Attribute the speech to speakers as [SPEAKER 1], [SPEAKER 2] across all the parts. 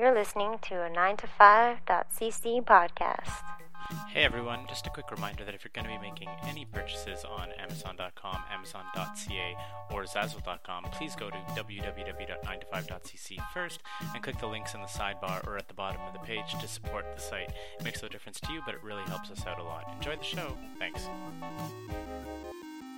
[SPEAKER 1] You're listening to a 9to5.cc podcast.
[SPEAKER 2] Hey everyone, just a quick reminder that if you're going to be making any purchases on Amazon.com, Amazon.ca, or Zazzle.com, please go to www.9to5.cc first and click the links in the sidebar or at the bottom of the page to support the site. It makes no difference to you, but it really helps us out a lot. Enjoy the show. Thanks.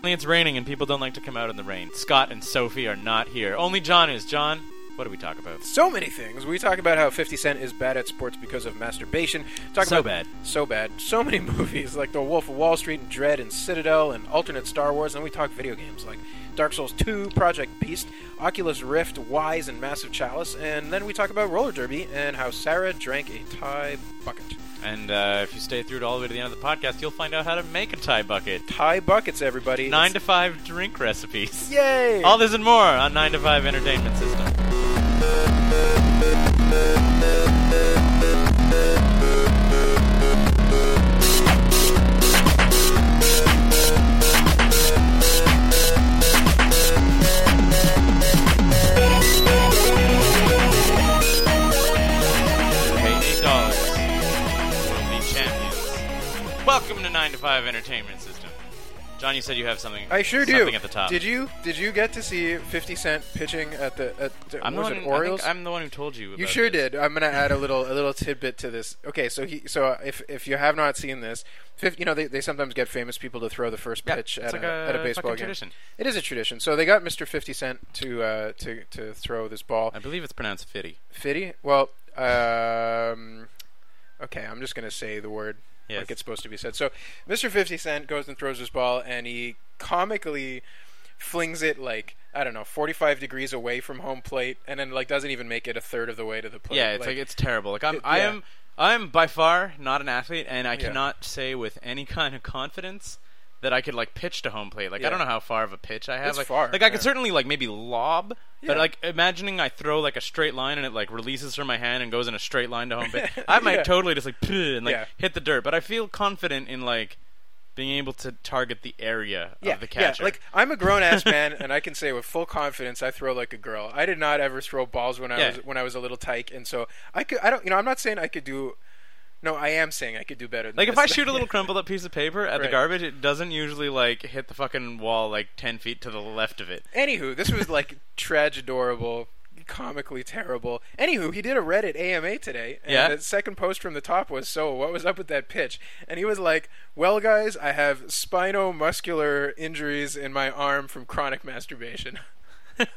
[SPEAKER 2] It's raining and people don't like to come out in the rain. Scott and Sophie are not here. Only John is. John, what do we talk about?
[SPEAKER 3] So many things. We talk about how 50 Cent is bad at sports because of masturbation. Talk
[SPEAKER 2] So
[SPEAKER 3] about
[SPEAKER 2] bad.
[SPEAKER 3] So bad. So many movies like The Wolf of Wall Street and Dredd and Citadel and alternate Star Wars. And we talk video games like Dark Souls 2, Project Beast, Oculus Rift, Wise, and Massive Chalice. And then we talk about roller derby and how Sarah drank a Thai bucket.
[SPEAKER 2] And uh, if you stay through it all the way to the end of the podcast, you'll find out how to make a Thai bucket.
[SPEAKER 3] Thai buckets, everybody.
[SPEAKER 2] Nine
[SPEAKER 3] It's-
[SPEAKER 2] to five drink recipes.
[SPEAKER 3] Yay!
[SPEAKER 2] All this and more on 9 to 5 Entertainment System. Welcome to 9 to 5 Entertainment. John, you said you have something.
[SPEAKER 3] I sure do.
[SPEAKER 2] something at the top.
[SPEAKER 3] Did you? Did you get to see 50 Cent pitching at the? At the
[SPEAKER 2] I'm the one. I
[SPEAKER 3] Orioles?
[SPEAKER 2] think I'm the one who told you.
[SPEAKER 3] You sure
[SPEAKER 2] this.
[SPEAKER 3] did. I'm gonna add a little a little tidbit to this. Okay, so he so if if you have not seen this, fif- you know they, they sometimes get famous people to throw the first pitch
[SPEAKER 2] it's
[SPEAKER 3] at,
[SPEAKER 2] like
[SPEAKER 3] a,
[SPEAKER 2] a
[SPEAKER 3] at a baseball game.
[SPEAKER 2] tradition.
[SPEAKER 3] It is a tradition. So they got Mr. Fifty Cent to uh, to to throw this ball.
[SPEAKER 2] I believe it's pronounced Fitty.
[SPEAKER 3] Fitty. Well, um, okay, I'm just gonna say the word
[SPEAKER 2] Yes.
[SPEAKER 3] like it's supposed to be said. So Mr. Fifty Cent goes and throws his ball, and he comically flings it like I don't know, 45 degrees away from home plate, and then like doesn't even make it a third of the way to the plate.
[SPEAKER 2] Yeah, it's like, it's terrible. Like I'm,
[SPEAKER 3] it-
[SPEAKER 2] I am, I am by far not an athlete, and I
[SPEAKER 3] Yeah.
[SPEAKER 2] cannot say with any kind of confidence that I could like pitch to home plate. Like
[SPEAKER 3] Yeah.
[SPEAKER 2] I don't know how far of a pitch I have.
[SPEAKER 3] It's
[SPEAKER 2] like,
[SPEAKER 3] far,
[SPEAKER 2] like I could
[SPEAKER 3] yeah.
[SPEAKER 2] certainly like maybe lob, but like imagining I throw like a straight line and it like releases from my hand and goes in a straight line to home plate. I might
[SPEAKER 3] Yeah.
[SPEAKER 2] totally just like and like
[SPEAKER 3] Yeah.
[SPEAKER 2] hit the dirt, but I feel confident in like being able to target the area
[SPEAKER 3] yeah,
[SPEAKER 2] of the catcher.
[SPEAKER 3] Yeah, like I'm a grown ass man, and I can say with full confidence, I throw like a girl. I did not ever throw balls when I
[SPEAKER 2] Yeah.
[SPEAKER 3] was when I was a little tyke, and so I could. I don't. You know, I'm not saying I could do. No, I am saying I could do better. Than
[SPEAKER 2] Like if. I shoot a little crumpled up piece of paper at the garbage, it doesn't usually like hit the fucking wall like ten feet to the left of it.
[SPEAKER 3] Anywho, this was like tragedorable, comically terrible. Anywho, he did a Reddit AMA today, and
[SPEAKER 2] Yeah.
[SPEAKER 3] the second post from the top was, "So, what was up with that pitch?" And he was like, "Well, guys, I have spinomuscular injuries in my arm from chronic masturbation."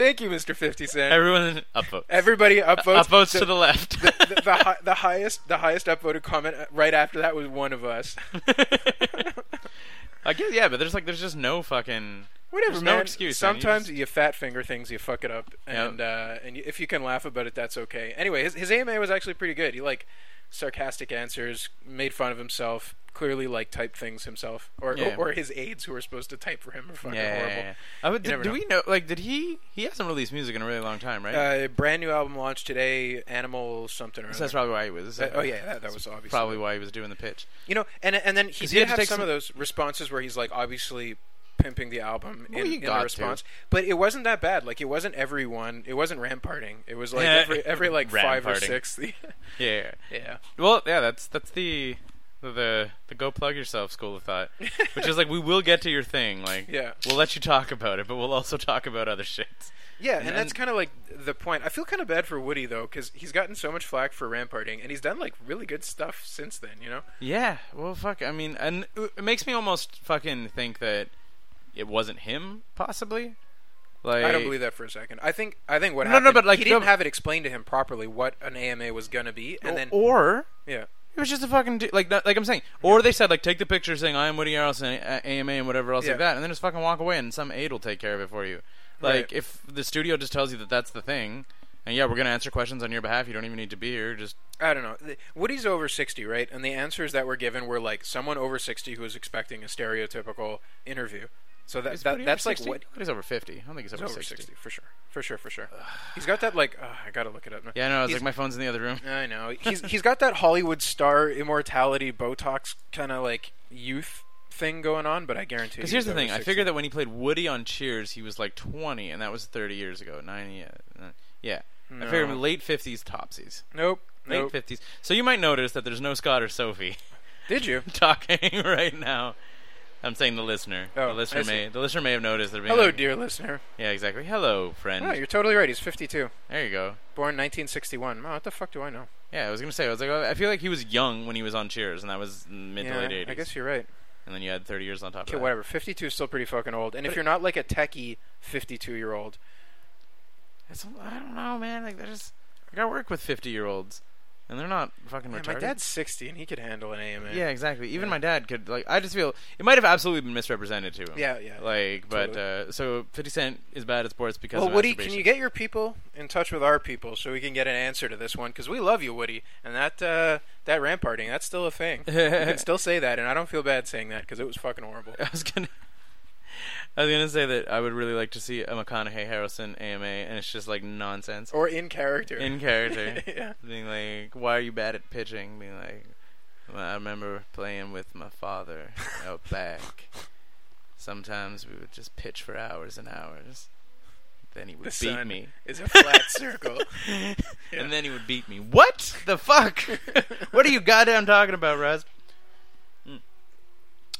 [SPEAKER 3] Thank you, Mr. Fifty Cent.
[SPEAKER 2] Everyone upvote.
[SPEAKER 3] Everybody upvotes.
[SPEAKER 2] Upvotes to the left.
[SPEAKER 3] the, the, the, hi- the highest the highest upvoted comment uh, right after that was one of us.
[SPEAKER 2] I guess yeah, but there's like there's just no fucking
[SPEAKER 3] Whatever,
[SPEAKER 2] There's
[SPEAKER 3] man.
[SPEAKER 2] no excuse. man. You
[SPEAKER 3] Sometimes
[SPEAKER 2] just-
[SPEAKER 3] you, fat finger things, you fuck it up, and uh, and you, if you can laugh about it, that's okay. Anyway, his his AMA was actually pretty good. He like sarcastic answers, made fun of himself, clearly like typed things himself, or
[SPEAKER 2] Yeah.
[SPEAKER 3] or, or his aides who were supposed to type for him are fucking
[SPEAKER 2] yeah,
[SPEAKER 3] horrible.
[SPEAKER 2] yeah. I would,
[SPEAKER 3] You never
[SPEAKER 2] do
[SPEAKER 3] know.
[SPEAKER 2] we know? Like, did he? He hasn't released music in a really long time, right?
[SPEAKER 3] Uh, brand new album launched today, Animal something or
[SPEAKER 2] so that's probably why he was.
[SPEAKER 3] Uh, oh yeah, that, that was obviously
[SPEAKER 2] probably why he was doing the pitch.
[SPEAKER 3] You know, and and then he
[SPEAKER 2] he
[SPEAKER 3] did
[SPEAKER 2] to
[SPEAKER 3] have some,
[SPEAKER 2] some-
[SPEAKER 3] of those responses where he's like obviously pimping the album
[SPEAKER 2] Well,
[SPEAKER 3] in, in the
[SPEAKER 2] to.
[SPEAKER 3] response, but it wasn't that bad. Like it wasn't everyone. It wasn't ramparting. It was like every every like five or six.
[SPEAKER 2] Yeah.
[SPEAKER 3] yeah.
[SPEAKER 2] Well, yeah, that's that's the the the go plug yourself school of thought, which is like we will get to your thing. Like,
[SPEAKER 3] Yeah.
[SPEAKER 2] we'll let you talk about it, but we'll also talk about other shit.
[SPEAKER 3] Yeah, and,
[SPEAKER 2] And-
[SPEAKER 3] that's kind of like the point. I feel kind of bad for Woody though, because he's gotten so much flack for ramparting, and he's done like really good stuff since then. You know?
[SPEAKER 2] Yeah, well, fuck. I mean, and it makes me almost fucking think that it wasn't him, possibly. Like,
[SPEAKER 3] I don't believe that for a second. I think I think what
[SPEAKER 2] No, no,
[SPEAKER 3] happened.
[SPEAKER 2] but, like,
[SPEAKER 3] he didn't
[SPEAKER 2] no-
[SPEAKER 3] have it explained to him properly what an AMA was gonna be, and then
[SPEAKER 2] or
[SPEAKER 3] yeah,
[SPEAKER 2] it was just a fucking du- like that, like I'm saying, or they said like take the picture saying I am Woody Harrelson, uh, AMA, and whatever else
[SPEAKER 3] Yeah.
[SPEAKER 2] like that, and then just fucking walk away, and some aide will take care of it for you. Like
[SPEAKER 3] Right.
[SPEAKER 2] if the studio just tells you that that's the thing, and yeah, we're gonna answer questions on your behalf, you don't even need to be here. Just
[SPEAKER 3] I don't know. The- Woody's over 60, right? And the answers that were given were like someone over 60 who was expecting a stereotypical interview. So that,
[SPEAKER 2] is
[SPEAKER 3] that that's
[SPEAKER 2] over
[SPEAKER 3] like
[SPEAKER 2] 60?
[SPEAKER 3] what
[SPEAKER 2] He's over fifty. I don't think he's
[SPEAKER 3] he's
[SPEAKER 2] over,
[SPEAKER 3] over
[SPEAKER 2] 60.
[SPEAKER 3] 60 for sure, for sure, for sure. He's got that like uh, I gotta look it up. now.
[SPEAKER 2] Yeah, no, I was like my phone's in the other room.
[SPEAKER 3] I know he's he's got that Hollywood star immortality Botox kind of like youth thing going on, but I guarantee.
[SPEAKER 2] Because here's the
[SPEAKER 3] over
[SPEAKER 2] thing, I figured that when he played Woody on Cheers, he was like 20, and that was 30 years ago. 90, yeah, uh, yeah. I figure
[SPEAKER 3] No.
[SPEAKER 2] late fifties topsies.
[SPEAKER 3] Nope.
[SPEAKER 2] Late
[SPEAKER 3] Nope.
[SPEAKER 2] fifties. So you might notice that there's no Scott or Sophie
[SPEAKER 3] Did you?
[SPEAKER 2] talking right now. I'm saying the listener.
[SPEAKER 3] Oh,
[SPEAKER 2] the listener may the listener may have noticed. They're being
[SPEAKER 3] Hello,
[SPEAKER 2] like-
[SPEAKER 3] dear listener.
[SPEAKER 2] Yeah, exactly. Hello, friend.
[SPEAKER 3] No, you're totally right. He's 52.
[SPEAKER 2] there you go.
[SPEAKER 3] Born 1961. Oh, what the fuck do I know?
[SPEAKER 2] Yeah, I was gonna say. I was like, I feel like he was young when he was on Cheers, and that was mid
[SPEAKER 3] yeah,
[SPEAKER 2] to late 80s.
[SPEAKER 3] I guess you're right.
[SPEAKER 2] And then you had 30 years on top
[SPEAKER 3] Okay,
[SPEAKER 2] of that.
[SPEAKER 3] whatever. 52 is still pretty fucking old. And if you're not like a techie 52 year old,
[SPEAKER 2] It's, I don't know, man. Like, there's I gotta work with 50 year olds, and they're not fucking
[SPEAKER 3] man,
[SPEAKER 2] retarded.
[SPEAKER 3] my dad's 60 and he could handle an AMA.
[SPEAKER 2] Yeah, exactly. Even
[SPEAKER 3] Yeah.
[SPEAKER 2] my dad could like. I just feel it might have absolutely been misrepresented to him.
[SPEAKER 3] Yeah, yeah.
[SPEAKER 2] Like, but uh, so 50 Cent is bad at sports because
[SPEAKER 3] Well, Woody, can you get your people in touch with our people so we can get an answer to this one? Because we love you, Woody, and that uh, that ramparting, that's still a thing. you can still say that, and I don't feel bad saying that because it was fucking horrible.
[SPEAKER 2] I was gonna. I was gonna say that I would really like to see a McConaughey Harrelson AMA, and it's just like nonsense
[SPEAKER 3] Or in character.
[SPEAKER 2] in character.
[SPEAKER 3] yeah.
[SPEAKER 2] being like, "Why are you bad at pitching?" Being like, well, "I remember playing with my father out back. Sometimes we would just pitch for hours and hours. Then he would
[SPEAKER 3] The
[SPEAKER 2] beat me,
[SPEAKER 3] is a flat circle.
[SPEAKER 2] and then he would beat me. What the fuck? what are you goddamn talking about, Rust?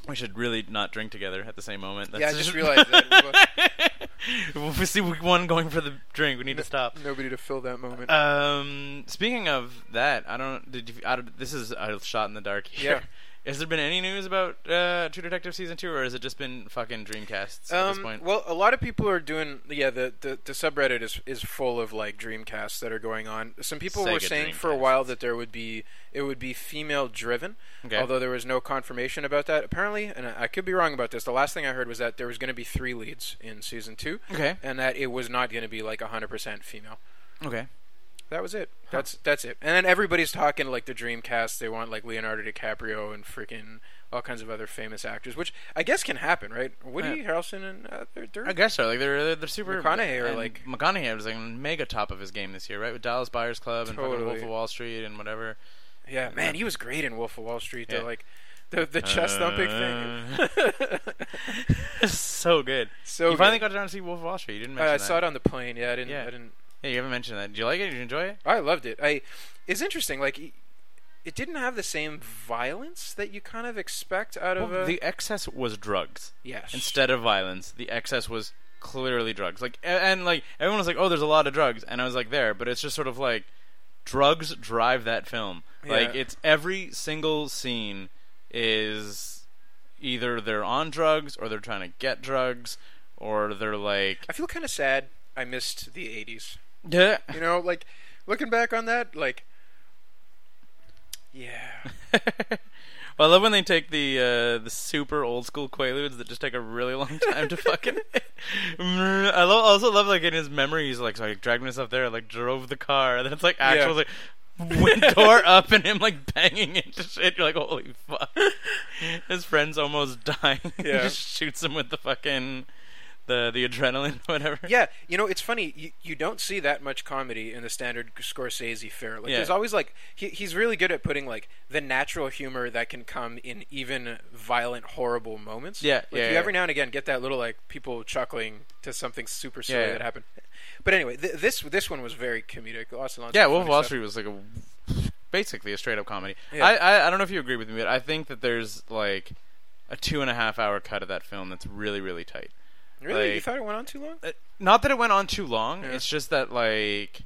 [SPEAKER 2] We should really not drink together at the same moment.
[SPEAKER 3] yeah, I just realized that.
[SPEAKER 2] we see one going for the drink, we need to stop.
[SPEAKER 3] Nobody to fill that moment.
[SPEAKER 2] Um, speaking of that, I don't. Did you? I don't, this is a shot in the dark here. Has there been any news about uh, True Detective season two, or has it just been fucking Dreamcasts at this
[SPEAKER 3] Um,
[SPEAKER 2] point?
[SPEAKER 3] well, a lot of people are doing. Yeah, the, the, the subreddit is is full of like Dreamcasts that are going on. Some people were
[SPEAKER 2] Sega
[SPEAKER 3] saying for a while that there would be it would be female driven,
[SPEAKER 2] Okay.
[SPEAKER 3] although there was no confirmation about that. Apparently, and I I could be wrong about this. The last thing I heard was that there was going to be three leads in season two,
[SPEAKER 2] okay.
[SPEAKER 3] and that it was not going to be like hundred percent female.
[SPEAKER 2] Okay.
[SPEAKER 3] That was it. That's that's it. And then everybody's talking like the Dreamcast. They want like Leonardo DiCaprio and freaking all kinds of other famous actors, which I guess can happen, right? Woody Harrelson and uh, they're, they're
[SPEAKER 2] I guess so. Like they're they're, they're super.
[SPEAKER 3] McConaughey or, like-
[SPEAKER 2] McConaughey was like mega top of his game this year, right? With Dallas Buyers Club and Wolf of Wall Street and whatever.
[SPEAKER 3] Yeah, man, he was great in Wolf of Wall Street.
[SPEAKER 2] Yeah.
[SPEAKER 3] Though, like the the chest thumping thing.
[SPEAKER 2] thing. so good.
[SPEAKER 3] so
[SPEAKER 2] you finally
[SPEAKER 3] good.
[SPEAKER 2] got down to see Wolf of Wall Street. You didn't
[SPEAKER 3] Uh, I saw it on the plane. Yeah, I didn't.
[SPEAKER 2] Yeah.
[SPEAKER 3] I didn't.
[SPEAKER 2] Yeah, you haven't mentioned that. Did you like it? Did you enjoy it?
[SPEAKER 3] I loved it. I. It's interesting. Like, it- didn't have the same violence that you kind of expect out of
[SPEAKER 2] Well,
[SPEAKER 3] a.
[SPEAKER 2] the excess was drugs.
[SPEAKER 3] yes.
[SPEAKER 2] instead of violence, the excess was clearly drugs. Like and, and like everyone was like, "Oh, there's a lot of drugs," and I was like, "There," but it's just sort of like drugs drive that film. Like it's every single scene is either they're on drugs or they're trying to get drugs or they're like
[SPEAKER 3] I feel kind of sad. I missed the '80s.
[SPEAKER 2] Yeah.
[SPEAKER 3] You know, like looking back on that, like. Yeah.
[SPEAKER 2] well, I love when they take the uh, the super old school Quaaludes that just take a really long time to fucking. I lo- also love like in his memory he's like, so I dragged myself there, like drove the car, and then it's like actual like wind door up and him like banging into shit. You're like, holy fuck! His friend's almost dying. he
[SPEAKER 3] Yeah.
[SPEAKER 2] just shoots him with the fucking the the adrenaline, whatever.
[SPEAKER 3] Yeah, you know, it's funny. You, you don't see that much comedy in the standard Scorsese fare. Like,
[SPEAKER 2] Yeah.
[SPEAKER 3] there's always like he, he's really good at putting like the natural humor that can come in even violent, horrible moments.
[SPEAKER 2] Yeah,
[SPEAKER 3] like,
[SPEAKER 2] yeah,
[SPEAKER 3] You
[SPEAKER 2] yeah.
[SPEAKER 3] every now and again get that little like people chuckling to something super silly
[SPEAKER 2] Yeah,
[SPEAKER 3] that happened. But anyway, th- this this one was very comedic. Lots and lots
[SPEAKER 2] Yeah, Wolf of Wall. Street was like a basically a straight up comedy.
[SPEAKER 3] Yeah.
[SPEAKER 2] I, I I don't know if you agree with me, but I think that there's like a two and a half hour cut of that film that's really really tight.
[SPEAKER 3] Really, you thought it went on too long?
[SPEAKER 2] Uh, Not that it went on too long.
[SPEAKER 3] Yeah.
[SPEAKER 2] It's just that like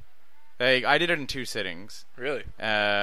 [SPEAKER 2] like I did it in two sittings.
[SPEAKER 3] Really?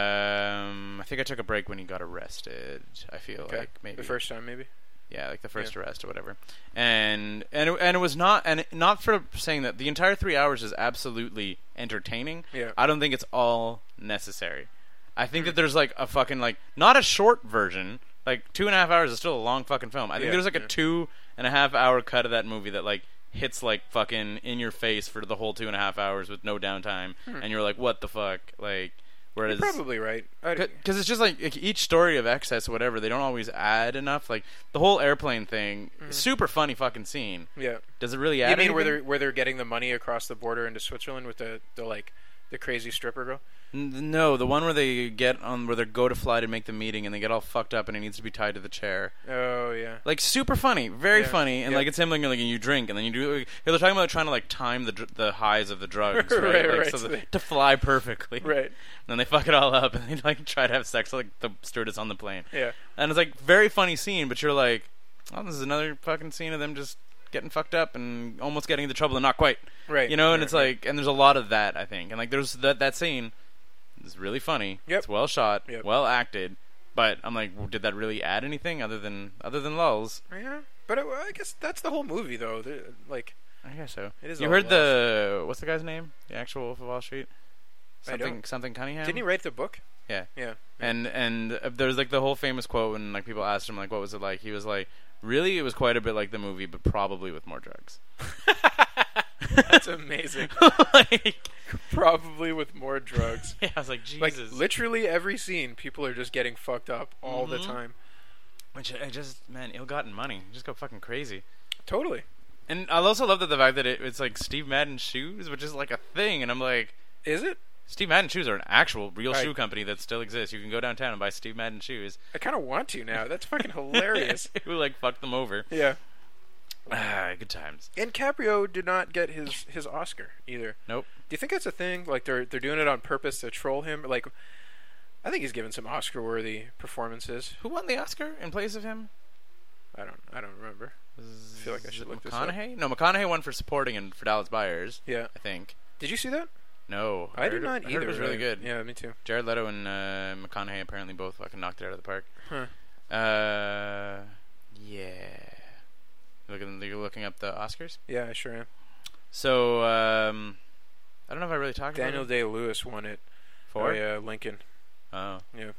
[SPEAKER 2] Um, I think I took a break when he got arrested. I feel
[SPEAKER 3] Okay.
[SPEAKER 2] like maybe
[SPEAKER 3] the first time, maybe.
[SPEAKER 2] yeah, like the first arrest or whatever. And and it, and it was not and not for saying that the entire three hours is absolutely entertaining.
[SPEAKER 3] Yeah.
[SPEAKER 2] I don't think it's all necessary. I think that there's like a fucking like not a short version. Like two and a half hours is still a long fucking film. I think
[SPEAKER 3] Yeah,
[SPEAKER 2] there's like
[SPEAKER 3] yeah.
[SPEAKER 2] a two and a half hour cut of that movie that like hits like fucking in your face for the whole two and a half hours with no downtime, and you're like, what the fuck? Like, whereas
[SPEAKER 3] Hmm. You're probably right.
[SPEAKER 2] Because it's just like, like each story of excess, whatever. They don't always add enough. Like the whole airplane thing, super funny fucking scene.
[SPEAKER 3] yeah.
[SPEAKER 2] Does it really add?
[SPEAKER 3] You mean where they're where they're getting the money across the border into Switzerland with the, the like The crazy stripper girl.
[SPEAKER 2] No, the one where they get on where they go to fly to make the meeting and they get all fucked up and it needs to be tied to the chair.
[SPEAKER 3] Oh yeah.
[SPEAKER 2] Like super funny, very
[SPEAKER 3] Yeah,
[SPEAKER 2] funny, and
[SPEAKER 3] yeah.
[SPEAKER 2] like it's him like, like you drink and then you do. Like, they're talking about trying to like time the the highs of the drugs, right?
[SPEAKER 3] Right,
[SPEAKER 2] like,
[SPEAKER 3] right,
[SPEAKER 2] so
[SPEAKER 3] they-
[SPEAKER 2] to fly perfectly.
[SPEAKER 3] Right.
[SPEAKER 2] And then they fuck it all up and they like try to have sex with like the stewardess on the plane.
[SPEAKER 3] Yeah.
[SPEAKER 2] And it's like very funny scene, but you're like, oh, this is another fucking scene of them just getting fucked up and almost getting into trouble and not quite.
[SPEAKER 3] Right.
[SPEAKER 2] You know, and
[SPEAKER 3] right,
[SPEAKER 2] it's
[SPEAKER 3] right.
[SPEAKER 2] like, and there's a lot of that I think, and like there's that that scene is really funny.
[SPEAKER 3] Yep.
[SPEAKER 2] It's well shot,
[SPEAKER 3] Yep.
[SPEAKER 2] well acted, but I'm like, well, did that really add anything other than other than lulls?
[SPEAKER 3] Yeah. But it, I guess that's the whole movie, though. The- Like,
[SPEAKER 2] I guess so.
[SPEAKER 3] It is
[SPEAKER 2] you heard the what's the guy's name? The actual Wolf of Wall Street. Something something Cunningham.
[SPEAKER 3] didn't he write the book?
[SPEAKER 2] Yeah.
[SPEAKER 3] Yeah.
[SPEAKER 2] And and uh, there's like the whole famous quote when like people asked him like what was it like? He was like, really, it was quite a bit like the movie, but probably with more drugs.
[SPEAKER 3] That's amazing.
[SPEAKER 2] like,
[SPEAKER 3] Probably with more drugs.
[SPEAKER 2] yeah, I was like,
[SPEAKER 3] Like
[SPEAKER 2] Jesus.
[SPEAKER 3] literally every scene, people are just getting fucked up all the
[SPEAKER 2] Mhm.
[SPEAKER 3] time.
[SPEAKER 2] Which I just man, ill-gotten money, just go fucking crazy.
[SPEAKER 3] Totally.
[SPEAKER 2] And I also love that the fact that it, it's like Steve Madden shoes, which is like a thing, and I'm like,
[SPEAKER 3] Is it?
[SPEAKER 2] Steve Madden shoes are an actual real shoe company that still exists. You can go downtown and buy Steve Madden shoes.
[SPEAKER 3] I kind of want to now. That's fucking hilarious.
[SPEAKER 2] Who like fucked them over?
[SPEAKER 3] yeah.
[SPEAKER 2] Ah, good times.
[SPEAKER 3] And Caprio did not get his his Oscar either.
[SPEAKER 2] Nope.
[SPEAKER 3] Do you think that's a thing? Like they're they're doing it on purpose to troll him? Like, I think he's given some Oscar-worthy performances.
[SPEAKER 2] Who won the Oscar in place of him?
[SPEAKER 3] I don't I don't remember.
[SPEAKER 2] I
[SPEAKER 3] feel like I should look this up.
[SPEAKER 2] McConaughey? No, McConaughey won for supporting and for Dallas Buyers.
[SPEAKER 3] Yeah.
[SPEAKER 2] I think.
[SPEAKER 3] Did you see that?
[SPEAKER 2] No,
[SPEAKER 3] I, did
[SPEAKER 2] it-
[SPEAKER 3] not either.
[SPEAKER 2] It was really good.
[SPEAKER 3] Yeah, me too.
[SPEAKER 2] Jared Leto and uh, McConaughey apparently both fucking knocked it out of the park.
[SPEAKER 3] Huh.
[SPEAKER 2] Uh, yeah. Looking, you're looking up the Oscars.
[SPEAKER 3] Yeah, I sure am.
[SPEAKER 2] So, um, I don't know if I really talked about it.
[SPEAKER 3] Daniel Day Lewis won it.
[SPEAKER 2] For
[SPEAKER 3] yeah, Lincoln.
[SPEAKER 2] Oh.
[SPEAKER 3] Yeah.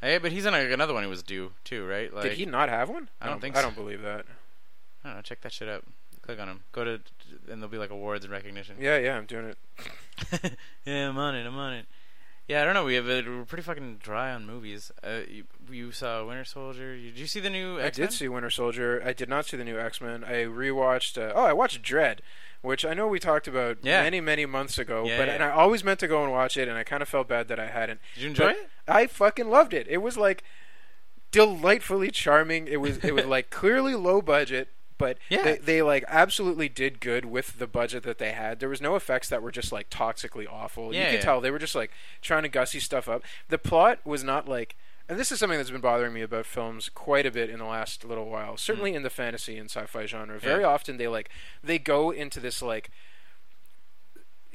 [SPEAKER 2] Hey, but he's in like, another one he was due too, right? Like,
[SPEAKER 3] Did he not have one?
[SPEAKER 2] I don't think
[SPEAKER 3] I
[SPEAKER 2] so.
[SPEAKER 3] don't believe that.
[SPEAKER 2] I don't know. Check that shit out. Click on him. Go to, and there'll be like awards and recognition.
[SPEAKER 3] Yeah, yeah, I'm doing it.
[SPEAKER 2] yeah, I'm on it. I'm on it. Yeah, I don't know. We have we're pretty fucking dry on movies. Uh, you, you saw Winter Soldier. Did you see the new?
[SPEAKER 3] I
[SPEAKER 2] X-Men?
[SPEAKER 3] I did see Winter Soldier. I did not see the new X Men. I rewatched. Uh, oh, I watched Dredd, which I know we talked about
[SPEAKER 2] Yeah.
[SPEAKER 3] many, many months ago.
[SPEAKER 2] Yeah,
[SPEAKER 3] but
[SPEAKER 2] yeah.
[SPEAKER 3] and I always meant to go and watch it, and I kind of felt bad that I hadn't.
[SPEAKER 2] Did you enjoy
[SPEAKER 3] But
[SPEAKER 2] it?
[SPEAKER 3] I fucking loved it. It was like delightfully charming. It was it was like clearly low budget, but
[SPEAKER 2] Yeah.
[SPEAKER 3] they, they like absolutely did good with the budget that they had. There was no effects that were just like toxically awful. you could
[SPEAKER 2] yeah.
[SPEAKER 3] tell they were just like trying to gussy stuff up. The plot was not like and this is something that's been bothering me about films quite a bit in the last little while. Certainly in the fantasy and sci-fi genre. Very
[SPEAKER 2] Mm. Yeah.
[SPEAKER 3] often they like they go into this like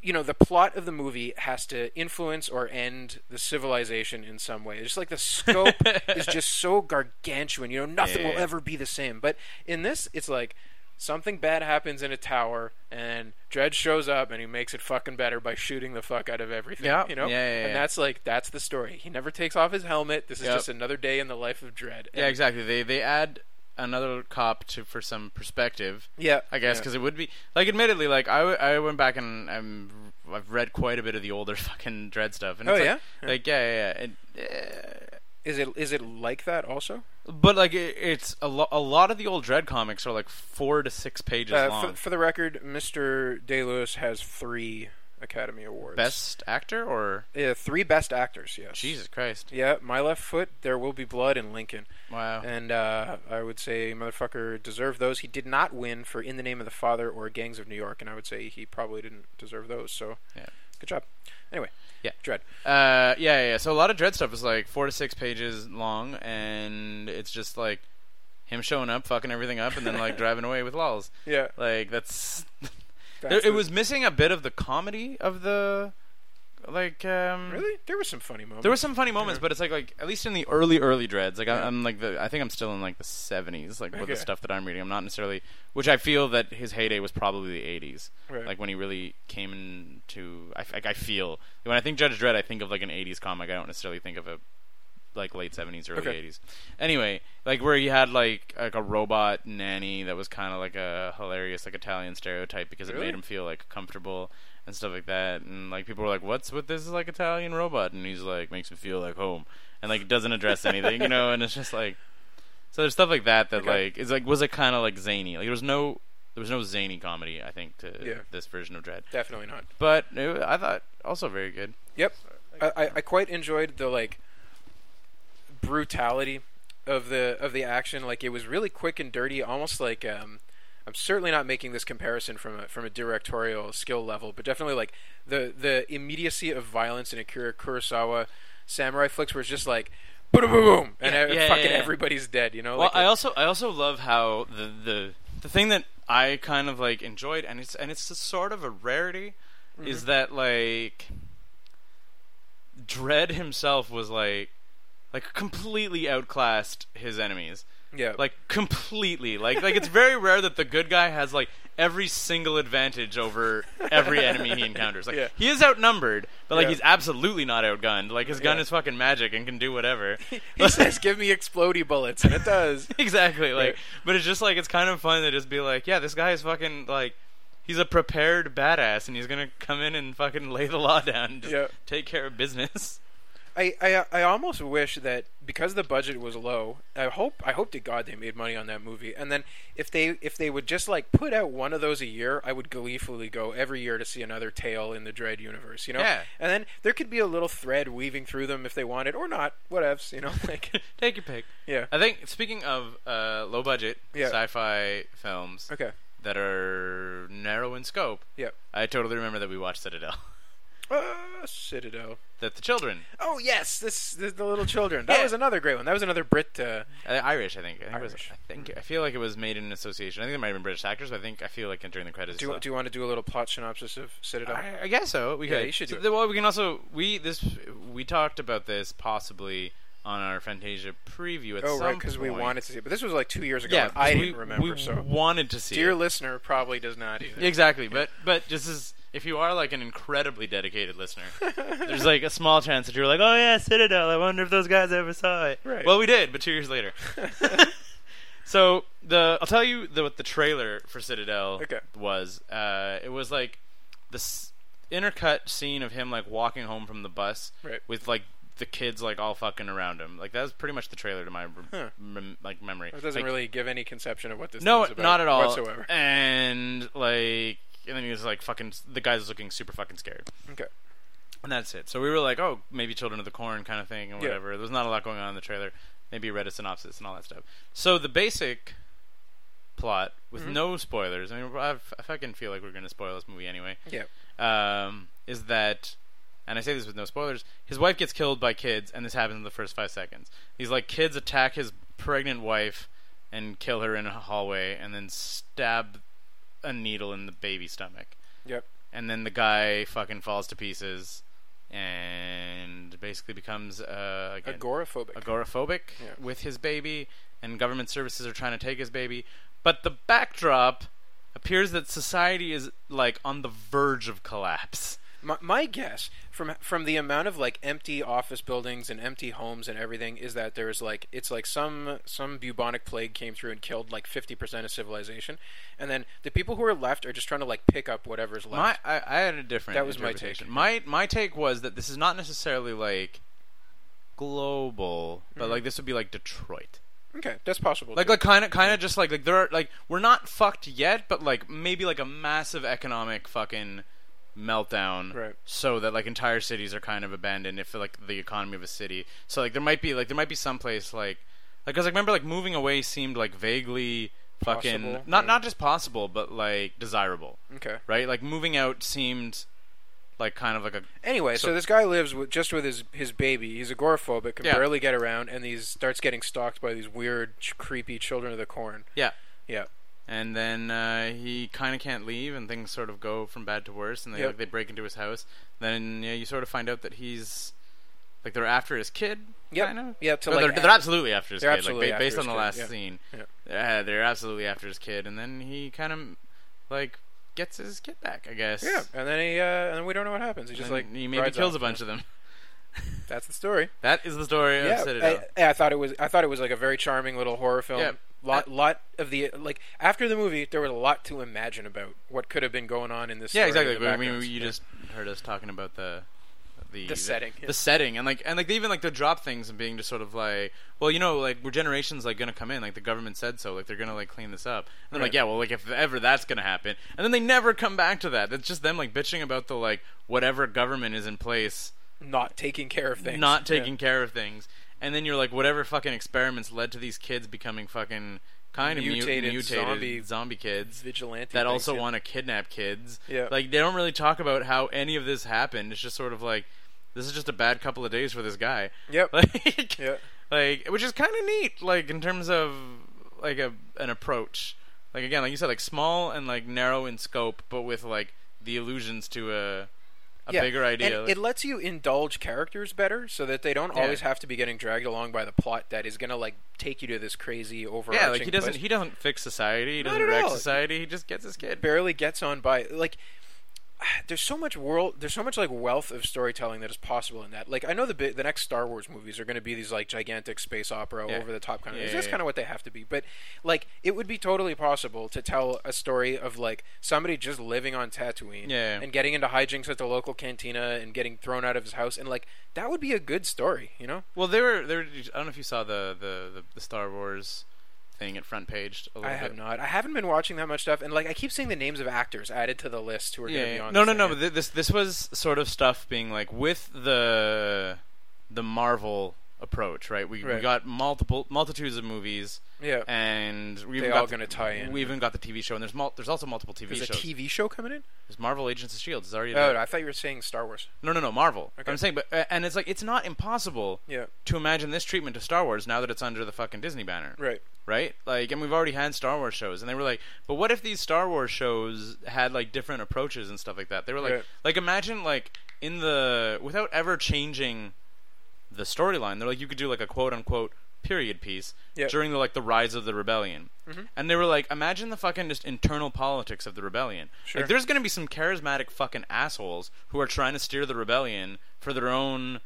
[SPEAKER 3] you know the plot of the movie has to influence or end the civilization in some way. It's just like the scope is just so gargantuan. You know, nothing
[SPEAKER 2] Yeah.
[SPEAKER 3] will ever be the same. But in this, it's like something bad happens in a tower, and Dredd shows up and he makes it fucking better by shooting the fuck out of everything.
[SPEAKER 2] Yeah.
[SPEAKER 3] you know,
[SPEAKER 2] Yeah, yeah,
[SPEAKER 3] and that's like that's the story. He never takes off his helmet. This is
[SPEAKER 2] Yep.
[SPEAKER 3] just another day in the life of Dredd.
[SPEAKER 2] Yeah, exactly. They they add another cop to for some perspective.
[SPEAKER 3] Yeah,
[SPEAKER 2] I guess
[SPEAKER 3] yeah.
[SPEAKER 2] because it would be like, admittedly, like I, w- I went back and I'm, I've read quite a bit of the older fucking Dredd stuff. And
[SPEAKER 3] Oh,
[SPEAKER 2] it's
[SPEAKER 3] yeah?
[SPEAKER 2] like,
[SPEAKER 3] Yeah.
[SPEAKER 2] like yeah, yeah, yeah. And, uh,
[SPEAKER 3] is it is it like that also?
[SPEAKER 2] but like it, it's a, lo- a lot of the old Dredd comics are like four to six pages
[SPEAKER 3] Uh,
[SPEAKER 2] long.
[SPEAKER 3] for, for the record, Mr. Day Lewis has three Academy Awards.
[SPEAKER 2] Best actor or
[SPEAKER 3] Yeah, three Best Actors. Yes.
[SPEAKER 2] Jesus Christ?
[SPEAKER 3] Yeah, My Left Foot, There Will Be Blood, and Lincoln.
[SPEAKER 2] Wow.
[SPEAKER 3] And uh, I would say motherfucker deserved those. He did not win for In the Name of the Father or Gangs of New York, and I would say he probably didn't deserve those. So,
[SPEAKER 2] Yeah.
[SPEAKER 3] good job. Anyway,
[SPEAKER 2] Yeah.
[SPEAKER 3] Dredd.
[SPEAKER 2] Uh, yeah, yeah. So a lot of Dredd stuff is like four to six pages long, and it's just like him showing up, fucking everything up, and then like driving away with lulls.
[SPEAKER 3] Yeah,
[SPEAKER 2] Like that's.
[SPEAKER 3] That's
[SPEAKER 2] it, was missing a bit of the comedy of the, like. um
[SPEAKER 3] really there were some funny moments.
[SPEAKER 2] There were some funny moments,
[SPEAKER 3] Yeah.
[SPEAKER 2] but it's like like at least in the early early dreads. Like
[SPEAKER 3] Yeah.
[SPEAKER 2] I, I'm like the I think I'm still in like the 70s, like with the stuff that I'm reading. I'm not necessarily, which I feel that his heyday was probably the 80s,
[SPEAKER 3] Right.
[SPEAKER 2] like when he really came into. I, like I feel when I think Judge Dredd, I think of like an 80s comic. I don't necessarily think of a like late 70s, early
[SPEAKER 3] Okay.
[SPEAKER 2] 80s. Anyway, like where he had like like a robot nanny that was kind of like a hilarious like Italian stereotype because it made him feel like comfortable and stuff like that. And like people were like, "What's with this like Italian robot?" And he's like, "Makes me feel like home," and like it doesn't address anything, you know. And it's just like so there's stuff like that that
[SPEAKER 3] Okay.
[SPEAKER 2] like is like was it kind of like zany. Like there was no there was no zany comedy I think to
[SPEAKER 3] Yeah.
[SPEAKER 2] this version of Dredd.
[SPEAKER 3] Definitely not.
[SPEAKER 2] But it, I thought also very good.
[SPEAKER 3] Yep, I, I, I quite enjoyed the like brutality of the of the action. Like it was really quick and dirty, almost like um, I'm certainly not making this comparison from a from a directorial skill level, but definitely like the the immediacy of violence in Akira Kurosawa samurai flicks, where it's just like boom, boom, boom, and
[SPEAKER 2] Yeah, yeah,
[SPEAKER 3] fucking
[SPEAKER 2] yeah,
[SPEAKER 3] everybody's dead. You know,
[SPEAKER 2] Well,
[SPEAKER 3] like
[SPEAKER 2] I also I also love how the the the thing that I kind of like enjoyed, and it's and it's a sort of a rarity,
[SPEAKER 3] Mm-hmm.
[SPEAKER 2] is that like Dredd himself was like like completely outclassed his enemies.
[SPEAKER 3] yeah,
[SPEAKER 2] Like completely. Like like it's very rare that the good guy has like every single advantage over every enemy he encounters. Like
[SPEAKER 3] Yeah.
[SPEAKER 2] he is outnumbered, but like
[SPEAKER 3] Yeah.
[SPEAKER 2] he's absolutely not outgunned. Like his gun
[SPEAKER 3] Yeah.
[SPEAKER 2] is fucking magic and can do whatever.
[SPEAKER 3] he says, "Give me explodey bullets," and it does.
[SPEAKER 2] exactly. Like, but it's just like it's kind of fun to just be like, yeah, this guy is fucking like, he's a prepared badass, and he's gonna come in and fucking lay the law down, and just take care of business.
[SPEAKER 3] I, I I almost wish that because the budget was low, I hope I hope to God they made money on that movie. And then if they if they would just like put out one of those a year, I would gleefully go every year to see another tale in the Dredd universe. You know,
[SPEAKER 2] Yeah.
[SPEAKER 3] And then there could be a little thread weaving through them if they wanted, or not, whatevs. You know, like
[SPEAKER 2] take your pick.
[SPEAKER 3] yeah.
[SPEAKER 2] I think speaking of uh, low budget
[SPEAKER 3] Yeah.
[SPEAKER 2] sci-fi films
[SPEAKER 3] Okay.
[SPEAKER 2] that are narrow in scope,
[SPEAKER 3] Yeah.
[SPEAKER 2] I totally remember that we watched Citadel.
[SPEAKER 3] Uh, Citadel.
[SPEAKER 2] that the children,
[SPEAKER 3] Oh yes, this, this the little children. That
[SPEAKER 2] Yeah.
[SPEAKER 3] was another great one. That was another Brit. Uh,
[SPEAKER 2] uh, Irish, I think. I think, It was,
[SPEAKER 3] Irish.
[SPEAKER 2] I think I feel like it was made in association. I think there might have been British actors, but I think I feel like during the credits.
[SPEAKER 3] do you, do you want to do a little plot synopsis of Citadel?
[SPEAKER 2] I, I guess so. We
[SPEAKER 3] Yeah,
[SPEAKER 2] could.
[SPEAKER 3] you should
[SPEAKER 2] So
[SPEAKER 3] do it.
[SPEAKER 2] Well, we can also we this we talked about this possibly on our Fantasia preview at
[SPEAKER 3] oh
[SPEAKER 2] some
[SPEAKER 3] right, because we wanted to see it, but this was like two years ago.
[SPEAKER 2] Yeah,
[SPEAKER 3] I
[SPEAKER 2] we,
[SPEAKER 3] didn't remember.
[SPEAKER 2] We
[SPEAKER 3] so
[SPEAKER 2] wanted to see.
[SPEAKER 3] dear
[SPEAKER 2] it.
[SPEAKER 3] listener probably does not either.
[SPEAKER 2] Exactly, but but just as if you are like an incredibly dedicated listener, there's like a small chance that you're like, oh yeah, Citadel. I wonder if those guys ever saw it.
[SPEAKER 3] Right.
[SPEAKER 2] Well, we did, but two years later. so the I'll tell you the, what the trailer for Citadel
[SPEAKER 3] Okay.
[SPEAKER 2] was. Uh, it was like this intercut scene of him like walking home from the bus
[SPEAKER 3] Right.
[SPEAKER 2] with like the kids like all fucking around him. Like that was pretty much the trailer to my rem-
[SPEAKER 3] Huh.
[SPEAKER 2] rem- like memory.
[SPEAKER 3] It doesn't
[SPEAKER 2] Like,
[SPEAKER 3] really give any conception of what this.
[SPEAKER 2] no,
[SPEAKER 3] about
[SPEAKER 2] not at all
[SPEAKER 3] whatsoever.
[SPEAKER 2] And like, and then he was like fucking. The guy's looking super fucking scared,
[SPEAKER 3] Okay.
[SPEAKER 2] and that's it. So we were like, oh, maybe Children of the Corn kind of thing, and
[SPEAKER 3] Yeah.
[SPEAKER 2] whatever. There's not a lot going on in the trailer. Maybe you read a synopsis and all that stuff. So the basic plot, with
[SPEAKER 3] Mm-hmm.
[SPEAKER 2] no spoilers. I mean, I I fucking feel like we're gonna spoil this movie anyway.
[SPEAKER 3] Yeah.
[SPEAKER 2] Um, is that, and I say this with no spoilers. His wife gets killed by kids, and this happens in the first five seconds. He's like, kids attack his pregnant wife and kill her in a hallway, and then stab a needle in the baby stomach.
[SPEAKER 3] Yep.
[SPEAKER 2] And then the guy fucking falls to pieces, and basically becomes uh, again,
[SPEAKER 3] Agoraphobic.
[SPEAKER 2] agoraphobic
[SPEAKER 3] Yeah.
[SPEAKER 2] with his baby, and government services are trying to take his baby. But the backdrop appears that society is like on the verge of collapse.
[SPEAKER 3] My, my guess from from the amount of like empty office buildings and empty homes and everything is that there's like it's like some some bubonic plague came through and killed like 50% of civilization and then the people who are left are just trying to like pick up whatever's
[SPEAKER 2] My,
[SPEAKER 3] left.
[SPEAKER 2] I, I had a different.
[SPEAKER 3] That was my take.
[SPEAKER 2] My my take was that this is not necessarily like global, but
[SPEAKER 3] Mm-hmm.
[SPEAKER 2] like this would be like Detroit.
[SPEAKER 3] okay, that's possible.
[SPEAKER 2] Like
[SPEAKER 3] too.
[SPEAKER 2] like kind of kind of just like like there are like we're not fucked yet, but like maybe like a massive economic fucking meltdown
[SPEAKER 3] Right.
[SPEAKER 2] so that like entire cities are kind of abandoned if like the economy of a city so like there might be like there might be some place like like because I remember like moving away seemed like vaguely fucking
[SPEAKER 3] Possible,
[SPEAKER 2] not not just possible but like desirable
[SPEAKER 3] okay.
[SPEAKER 2] right like moving out seemed like kind of like a
[SPEAKER 3] Anyway, so,
[SPEAKER 2] So-
[SPEAKER 3] this guy lives with just with his his baby. He's agoraphobic, can
[SPEAKER 2] Yeah.
[SPEAKER 3] barely get around, and he starts getting stalked by these weird, ch- creepy children of the corn.
[SPEAKER 2] yeah
[SPEAKER 3] Yeah.
[SPEAKER 2] And then uh, he kind of can't leave, and things sort of go from bad to worse. And they
[SPEAKER 3] Yep.
[SPEAKER 2] like, they break into his house. Then yeah, you sort of find out that he's like they're after his kid.
[SPEAKER 3] Yep.
[SPEAKER 2] Kind of.
[SPEAKER 3] Yeah, to like
[SPEAKER 2] they're, they're absolutely after his kid. like ba- based on the last
[SPEAKER 3] yeah.
[SPEAKER 2] scene,
[SPEAKER 3] Yeah.
[SPEAKER 2] uh, they're absolutely after his kid. And then he kind of like gets his kid back, I guess.
[SPEAKER 3] Yeah, and then he uh, and then we don't know what happens. He just like
[SPEAKER 2] he maybe kills
[SPEAKER 3] off.
[SPEAKER 2] a bunch of them.
[SPEAKER 3] That's the story.
[SPEAKER 2] That is the story of
[SPEAKER 3] Yeah,
[SPEAKER 2] Citadel.
[SPEAKER 3] I, I thought it was. I thought it was like a very charming little horror film.
[SPEAKER 2] Yeah.
[SPEAKER 3] Lot, uh, lot of the like after the movie, there was a lot to imagine about what could have been going on in this.
[SPEAKER 2] yeah, exactly. I mean, you
[SPEAKER 3] Yeah.
[SPEAKER 2] just heard us talking about the the
[SPEAKER 3] The setting, yeah.
[SPEAKER 2] the setting, and like and like they even like to drop things and being just sort of like, well, you know, like we're generations like gonna come in, like the government said so, like they're gonna like clean this up. And they're like, yeah, well, like if ever that's gonna happen, and then they never come back to that. It's just them like bitching about the like whatever government is in place
[SPEAKER 3] Not taking care of things.
[SPEAKER 2] not
[SPEAKER 3] Yeah.
[SPEAKER 2] taking care of things, and then you're like, whatever fucking experiments led to these kids becoming fucking kind of
[SPEAKER 3] Mutated
[SPEAKER 2] mutated
[SPEAKER 3] zombie-
[SPEAKER 2] zombie kids
[SPEAKER 3] vigilante
[SPEAKER 2] that
[SPEAKER 3] things,
[SPEAKER 2] also
[SPEAKER 3] yeah.
[SPEAKER 2] want to kidnap kids.
[SPEAKER 3] Yeah.
[SPEAKER 2] Like they don't really talk about how any of this happened. It's just sort of like this is just a bad couple of days for this guy.
[SPEAKER 3] Yep.
[SPEAKER 2] Like,
[SPEAKER 3] Yeah.
[SPEAKER 2] like which is kind of neat. Like in terms of like a an approach. Like again, like you said, like small and like narrow in scope, but with like the allusions to a a
[SPEAKER 3] yeah.
[SPEAKER 2] bigger idea. Like-
[SPEAKER 3] it lets you indulge characters better, so that they don't
[SPEAKER 2] Yeah.
[SPEAKER 3] always have to be getting dragged along by the plot that is gonna like take you to this crazy overarching.
[SPEAKER 2] yeah, like he doesn't
[SPEAKER 3] twist.
[SPEAKER 2] he doesn't fix society. He doesn't wreck society. He just gets his kid.
[SPEAKER 3] barely gets on by like there's so much world there's so much like wealth of storytelling that is possible in that like i know the bi- the next star wars movies are going to be these like gigantic space opera
[SPEAKER 2] Yeah.
[SPEAKER 3] over the top kind of
[SPEAKER 2] Yeah,
[SPEAKER 3] that's
[SPEAKER 2] yeah,
[SPEAKER 3] kind of what they have to be but like it would be totally possible to tell a story of like somebody just living on tatooine
[SPEAKER 2] Yeah.
[SPEAKER 3] and getting into hijinks at the local cantina and getting thrown out of his house and like that would be a good story you know
[SPEAKER 2] Well, they were they were. I don't know if you saw the the, the, the Star Wars thing at front little
[SPEAKER 3] I have not. I haven't been watching that much stuff, and like I keep seeing the names of actors added to the list who are going to
[SPEAKER 2] Yeah,
[SPEAKER 3] be on.
[SPEAKER 2] no, no, no. But thi- this this was sort of stuff being like with the the Marvel approach, right? We we got multiple multitudes of movies,
[SPEAKER 3] yeah.
[SPEAKER 2] and we even got
[SPEAKER 3] all
[SPEAKER 2] the-
[SPEAKER 3] gonna tie in.
[SPEAKER 2] We even got the TV show, and there's mul- there's also multiple TV
[SPEAKER 3] shows. A. TV show coming in.
[SPEAKER 2] There's Marvel Agents of Shield. It's already
[SPEAKER 3] Oh. I thought you were saying Star Wars.
[SPEAKER 2] no, no, no. Marvel.
[SPEAKER 3] Okay.
[SPEAKER 2] I'm saying, but uh, and it's like it's not impossible
[SPEAKER 3] Yeah.
[SPEAKER 2] to imagine this treatment to Star Wars now that it's under the fucking Disney banner.
[SPEAKER 3] Right.
[SPEAKER 2] right? Like, and we've already had Star Wars shows, and they were like, but what if these Star Wars shows had like different approaches and stuff like that? They were like,
[SPEAKER 3] Right.
[SPEAKER 2] like imagine like in the without ever changing the storyline, they're like you could do like a quote unquote period piece
[SPEAKER 3] Yep.
[SPEAKER 2] during the like the rise of the rebellion.
[SPEAKER 3] Mhm.
[SPEAKER 2] And they were like, imagine the fucking just internal politics of the rebellion.
[SPEAKER 3] Sure.
[SPEAKER 2] Like, there's gonna be some charismatic fucking assholes who are trying to steer the rebellion for their own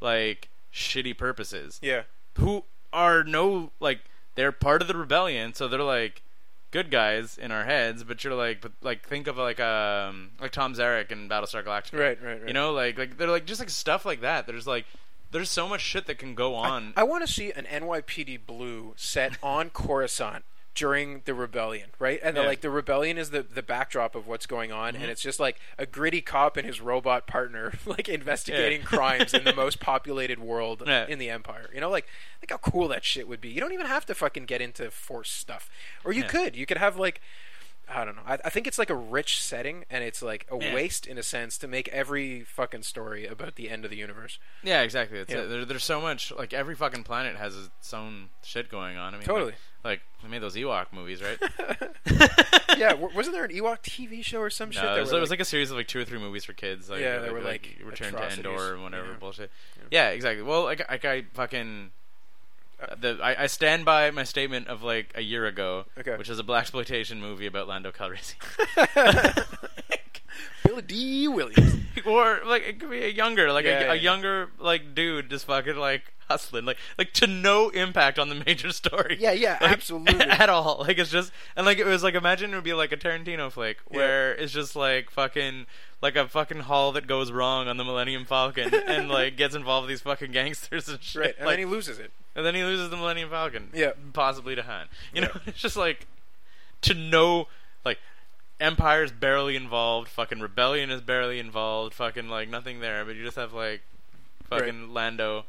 [SPEAKER 2] like shitty purposes
[SPEAKER 3] Yeah.
[SPEAKER 2] who are no like they're part of the rebellion, so they're like good guys in our heads. But you're like, but like think of like um like Tom Zarek in Battlestar Galactica,
[SPEAKER 3] Right. Right. Right.
[SPEAKER 2] You know, like like they're like just like stuff like that. There's like there's so much shit that can go on.
[SPEAKER 3] I want to see an NYPD Blue set on Coruscant during the rebellion, right? And the, like the rebellion is the the backdrop of what's going on,
[SPEAKER 2] Mm-hmm.
[SPEAKER 3] and it's just like a gritty cop and his robot partner like investigating crimes in the most populated world
[SPEAKER 2] Yeah.
[SPEAKER 3] in the Empire. You know, like think how cool that shit would be. You don't even have to fucking get into Force stuff, or you
[SPEAKER 2] Yeah.
[SPEAKER 3] could. You could have like. I don't know. I, I think it's like a rich setting, and it's like a
[SPEAKER 2] Yeah.
[SPEAKER 3] waste in a sense to make every fucking story about the end of the universe.
[SPEAKER 2] yeah, exactly. That's
[SPEAKER 3] Yeah.
[SPEAKER 2] it. There, there's so much like every fucking planet has its own shit going on. I mean,
[SPEAKER 3] Totally.
[SPEAKER 2] Like, like we made those Ewok movies, right?
[SPEAKER 3] yeah, w- wasn't there an Ewok TV show or some shit?
[SPEAKER 2] No,
[SPEAKER 3] that
[SPEAKER 2] it was, was like a series of like two or three movies for kids. Like,
[SPEAKER 3] Yeah,
[SPEAKER 2] like,
[SPEAKER 3] they were, like,
[SPEAKER 2] Return to. Endor and whatever
[SPEAKER 3] Yeah.
[SPEAKER 2] bullshit. Yeah. exactly. Well, like, like I fucking. The, I, I stand by my statement of like a year ago,
[SPEAKER 3] Okay.
[SPEAKER 2] which is a black exploitation movie about Lando Calrissian,
[SPEAKER 3] Billy Dee Williams.
[SPEAKER 2] or like it could be a younger, like
[SPEAKER 3] Yeah,
[SPEAKER 2] a,
[SPEAKER 3] yeah.
[SPEAKER 2] a younger like dude just fucking like hustling, like like to no impact on the major story.
[SPEAKER 3] Yeah, yeah,
[SPEAKER 2] Like,
[SPEAKER 3] absolutely.
[SPEAKER 2] at all. Like it's just and like it was like imagine it would be like a Tarantino flick where it's just like fucking like a fucking haul that goes wrong on the Millennium Falcon and like gets involved with these fucking gangsters and shit.
[SPEAKER 3] right, and
[SPEAKER 2] like,
[SPEAKER 3] then he loses it.
[SPEAKER 2] And then he loses the Millennium Falcon.
[SPEAKER 3] Yeah.
[SPEAKER 2] Possibly to Han. You know, it's just like to know like Empire's barely involved, fucking Rebellion is barely involved, fucking like nothing there, but you just have like fucking Lando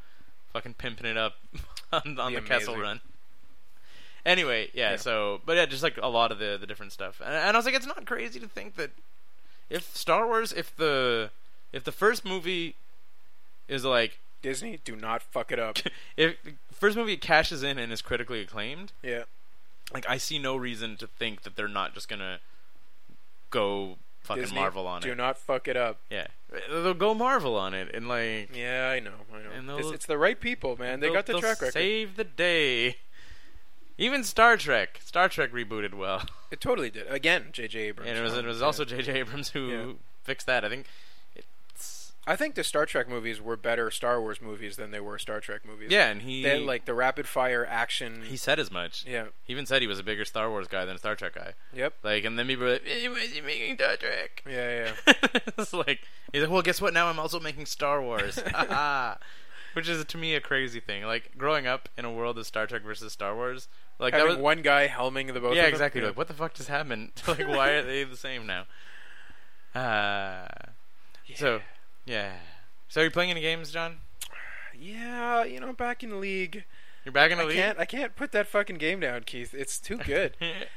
[SPEAKER 2] fucking pimping it up on, on the Kessel run. Anyway, yeah,
[SPEAKER 3] Yeah.
[SPEAKER 2] so but yeah, just like a lot of the the different stuff. And, and I was like it's not crazy to think that if Star Wars if the if the first movie is like
[SPEAKER 3] Disney, do not fuck it up.
[SPEAKER 2] if first movie it cashes in and is critically acclaimed,
[SPEAKER 3] yeah,
[SPEAKER 2] like I see no reason to think that they're not just gonna go fucking
[SPEAKER 3] Disney,
[SPEAKER 2] Marvel on
[SPEAKER 3] do
[SPEAKER 2] it.
[SPEAKER 3] Do not fuck it up.
[SPEAKER 2] Yeah, they'll go Marvel on it and like
[SPEAKER 3] Yeah, I know, I know.
[SPEAKER 2] And
[SPEAKER 3] It's, it's the right people, man. They got the track record.
[SPEAKER 2] Save the day. Even Star Trek, Star Trek rebooted well,
[SPEAKER 3] It totally did. Again, J.J. Abrams.
[SPEAKER 2] and it was it was
[SPEAKER 3] Yeah.
[SPEAKER 2] also J.J. Abrams who
[SPEAKER 3] Yeah.
[SPEAKER 2] fixed that. I think
[SPEAKER 3] I think the Star Trek movies were better Star Wars movies than they were Star Trek movies.
[SPEAKER 2] Yeah, and he
[SPEAKER 3] they had, like the rapid fire action.
[SPEAKER 2] he said as much.
[SPEAKER 3] yeah.
[SPEAKER 2] He even said he was a bigger Star Wars guy than a Star Trek guy.
[SPEAKER 3] Yep.
[SPEAKER 2] Like, and then people were like, "Eh, "Why is he making Star Trek?"
[SPEAKER 3] Yeah, yeah.
[SPEAKER 2] it's like he's like, well, guess what? Now I'm also making Star Wars, which is to me a crazy thing. Like growing up in a world of Star Trek versus Star Wars, like that
[SPEAKER 3] Having
[SPEAKER 2] was
[SPEAKER 3] one guy helming the both.
[SPEAKER 2] yeah,
[SPEAKER 3] of them.
[SPEAKER 2] exactly. Like what the fuck just happened? like why are they the same now? Uh, So yeah. So are you playing any games, John?
[SPEAKER 3] Yeah, you know, back in the league,
[SPEAKER 2] You're back in the
[SPEAKER 3] I
[SPEAKER 2] league.
[SPEAKER 3] can't. I can't put that fucking game down, Keith. It's too good.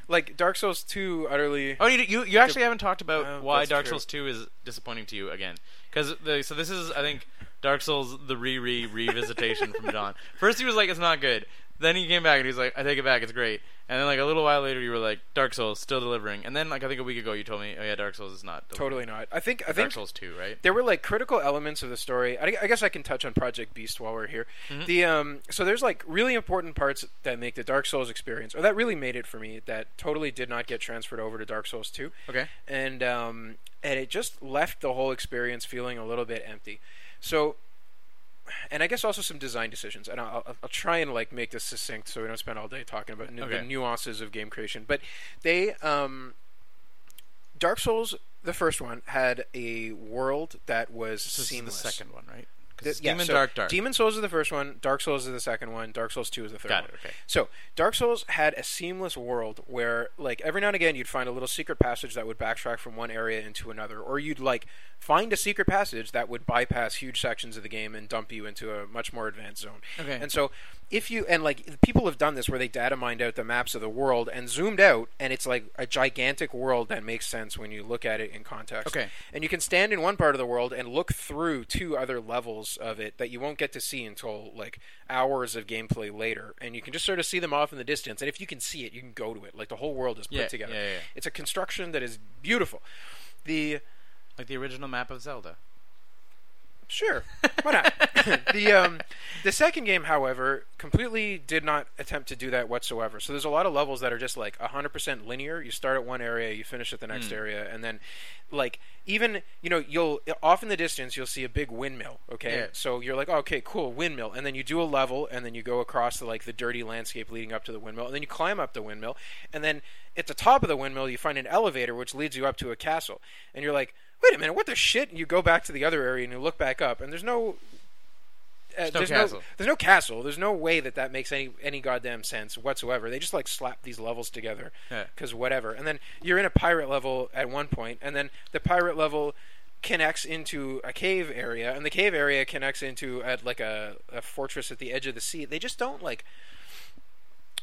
[SPEAKER 3] like Dark Souls two, utterly.
[SPEAKER 2] Oh, you you, you actually haven't talked about
[SPEAKER 3] Oh,
[SPEAKER 2] why Dark
[SPEAKER 3] true.
[SPEAKER 2] Souls Two is disappointing to you again. Because so this is I think Dark Souls the re re revisitation from John. First he was like it's not good. Then he came back and he's like I take it back it's great. And then like a little while later you were like Dark Souls still delivering. And then like I think a week ago you told me oh yeah Dark Souls is not delivering.
[SPEAKER 3] Totally not. I think. I
[SPEAKER 2] Dark
[SPEAKER 3] think
[SPEAKER 2] Souls Two right.
[SPEAKER 3] there were like critical elements of the story. I, I guess I can touch on Project Beast while we're here.
[SPEAKER 2] Mm-hmm.
[SPEAKER 3] The um, so there's like really important parts that make the Dark Souls experience, or that really made it for me, that totally did not get transferred over to Dark Souls 2,
[SPEAKER 2] Okay.
[SPEAKER 3] and um, and it just left the whole experience feeling a little bit empty. So, and I guess also some design decisions, and I'll, I'll- try and like make this succinct so we don't spend all day talking about nu- the nuances of game creation. But they um, Dark Souls, the first one, had a world that was
[SPEAKER 2] This is the second one right. It's
[SPEAKER 3] yeah,
[SPEAKER 2] Demon
[SPEAKER 3] so
[SPEAKER 2] Dark Dark.
[SPEAKER 3] Demon Souls is the first one. Dark Souls is the second one. Dark Souls Two is the third
[SPEAKER 2] Got
[SPEAKER 3] one.
[SPEAKER 2] okay.
[SPEAKER 3] So Dark Souls had a seamless world where, like, every now and again you'd find a little secret passage that would backtrack from one area into another, or you'd like find a secret passage that would bypass huge sections of the game and dump you into a much more advanced zone.
[SPEAKER 2] Okay.
[SPEAKER 3] And so if you and like people have done this where they data mined out the maps of the world and zoomed out, and it's like a gigantic world that makes sense when you look at it in context.
[SPEAKER 2] Okay.
[SPEAKER 3] And you can stand in one part of the world and look through two other levels of it that you won't get to see until like hours of gameplay later. And you can just sort of see them off in the distance. And if you can see it, you can go to it. Like the whole world is put
[SPEAKER 2] Yeah,
[SPEAKER 3] together.
[SPEAKER 2] yeah, yeah.
[SPEAKER 3] It's a construction that is beautiful. The
[SPEAKER 2] like the original map of Zelda.
[SPEAKER 3] Sure, why not? the um, the second game, however, completely did not attempt to do that whatsoever. So there's a lot of levels that are just like 100% linear. You start at one area, you finish at the next area, and then like even you know you'll off in the distance you'll see a big windmill. Okay,
[SPEAKER 2] Yeah.
[SPEAKER 3] so you're like, okay, cool, windmill, and then you do a level, and then you go across the like the dirty landscape leading up to the windmill, and then you climb up the windmill, and then at the top of the windmill you find an elevator which leads you up to a castle, and you're like, wait a minute, what the shit? And you go back to the other area and you look back up, and there's no. Uh,
[SPEAKER 2] no
[SPEAKER 3] there's
[SPEAKER 2] castle.
[SPEAKER 3] no there's no castle. There's no way that that makes any any goddamn sense whatsoever. They just like slap these levels together
[SPEAKER 2] Yeah.
[SPEAKER 3] because whatever. And then you're in a pirate level at one point, and then the pirate level connects into a cave area, and the cave area connects into a, like a, a fortress at the edge of the sea. They just don't like.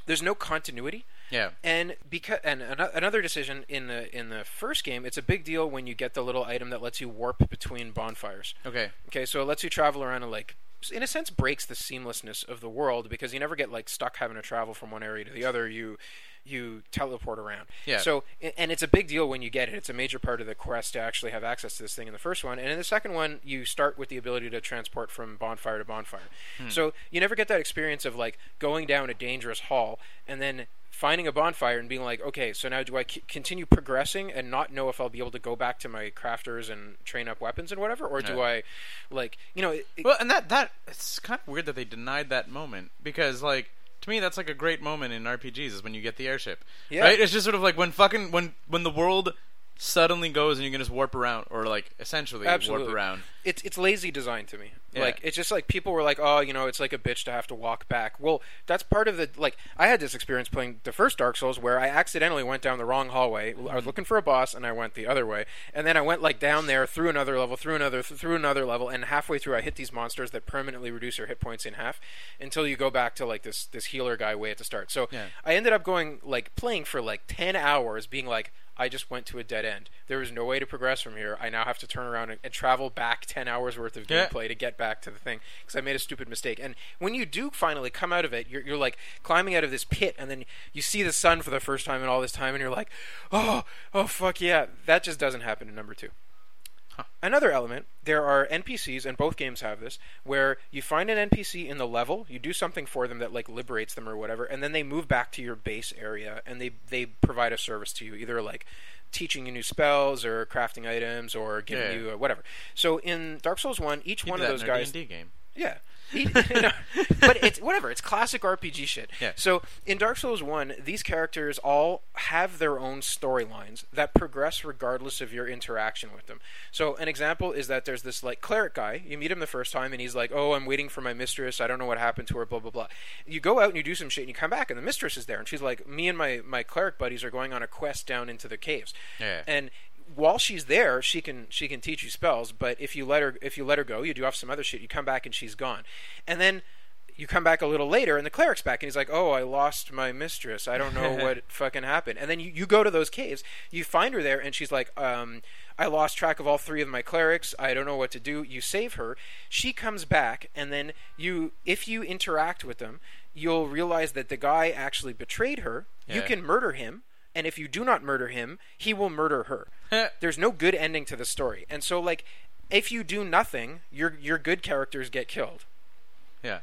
[SPEAKER 3] There's no continuity.
[SPEAKER 2] Yeah.
[SPEAKER 3] And because and ano- another decision in the in the first game, it's a big deal when you get the little item that lets you warp between bonfires.
[SPEAKER 2] Okay.
[SPEAKER 3] Okay, so it lets you travel around and like in a sense breaks the seamlessness of the world because you never get like stuck having to travel from one area to the other. You you teleport around.
[SPEAKER 2] Yeah.
[SPEAKER 3] So and it's a big deal when you get it. It's a major part of the quest to actually have access to this thing in the first one. And in the second one, you start with the ability to transport from bonfire to bonfire. Hmm. So you never get that experience of like going down a dangerous hall and then finding a bonfire and being like, okay, so now do I c- continue progressing and not know if I'll be able to go back to my crafters and train up weapons and whatever, or do
[SPEAKER 2] Yeah.
[SPEAKER 3] I, like, you know, it,
[SPEAKER 2] Well, and that that it's kind of weird that they denied that moment because like to me that's like a great moment in RPGs is when you get the airship.
[SPEAKER 3] Yeah.
[SPEAKER 2] Right? It's just sort of like when fucking when when the world suddenly goes and you can just warp around or like essentially
[SPEAKER 3] Absolutely.
[SPEAKER 2] warp around.
[SPEAKER 3] it's it's lazy design to me.
[SPEAKER 2] Yeah.
[SPEAKER 3] Like it's just like people were like, oh, you know, it's like a bitch to have to walk back. Well, that's part of the like. I had this experience playing the first Dark Souls where I accidentally went down the wrong hallway. I was looking for a boss and I went the other way, and then I went like down there through another level, through another, th- through another level, and halfway through I hit these monsters that permanently reduce your hit points in half until you go back to like this this healer guy way at the start. So
[SPEAKER 2] Yeah.
[SPEAKER 3] I ended up going like playing for like ten hours, being like. I just went to a dead end. There was no way to progress from here. I now have to turn around and, and travel back 10 hours worth of
[SPEAKER 2] Yeah.
[SPEAKER 3] gameplay to get back to the thing because I made a stupid mistake. And when you do finally come out of it, you're, you're like climbing out of this pit, and then you see the sun for the first time in all this time, and you're like, oh, oh, fuck yeah. That just doesn't happen in number two. Another element, there are NPCs, and both games have this, where you find an NPC in the level, you do something for them that like liberates them or whatever, and then they move back to your base area and they they provide a service to you, either like teaching you new spells or crafting items or giving
[SPEAKER 2] Yeah.
[SPEAKER 3] you uh, whatever. So in Dark Souls one, each
[SPEAKER 2] You
[SPEAKER 3] one of those guys,
[SPEAKER 2] D&D game.
[SPEAKER 3] yeah. He- you know, but it's whatever. It's classic RPG shit.
[SPEAKER 2] Yeah.
[SPEAKER 3] So in Dark Souls One, these characters all have their own storylines that progress regardless of your interaction with them. So an example is that there's this like cleric guy. You meet him the first time, and he's like, "Oh, I'm waiting for my mistress. I don't know what happened to her." Blah blah blah. You go out and you do some shit, and you come back, and the mistress is there, and she's like, "Me and my my cleric buddies are going on a quest down into the caves."
[SPEAKER 2] Yeah.
[SPEAKER 3] And while she's there, she can she can teach you spells. But if you let her if you let her go, you do off some other shit. You come back and she's gone, and then you come back a little later and the cleric's back and he's like, "Oh, I lost my mistress. I don't know what fucking happened." And then you, you go to those caves, you find her there, and she's like, um, "I lost track of all three of my clerics. I don't know what to do." You save her. She comes back, and then you, if you interact with them, you'll realize that the guy actually betrayed her. You can murder him. And if you do not murder him, he will murder her. There's no good ending to the story. And so like if you do nothing, your your good characters get killed.
[SPEAKER 2] yeah.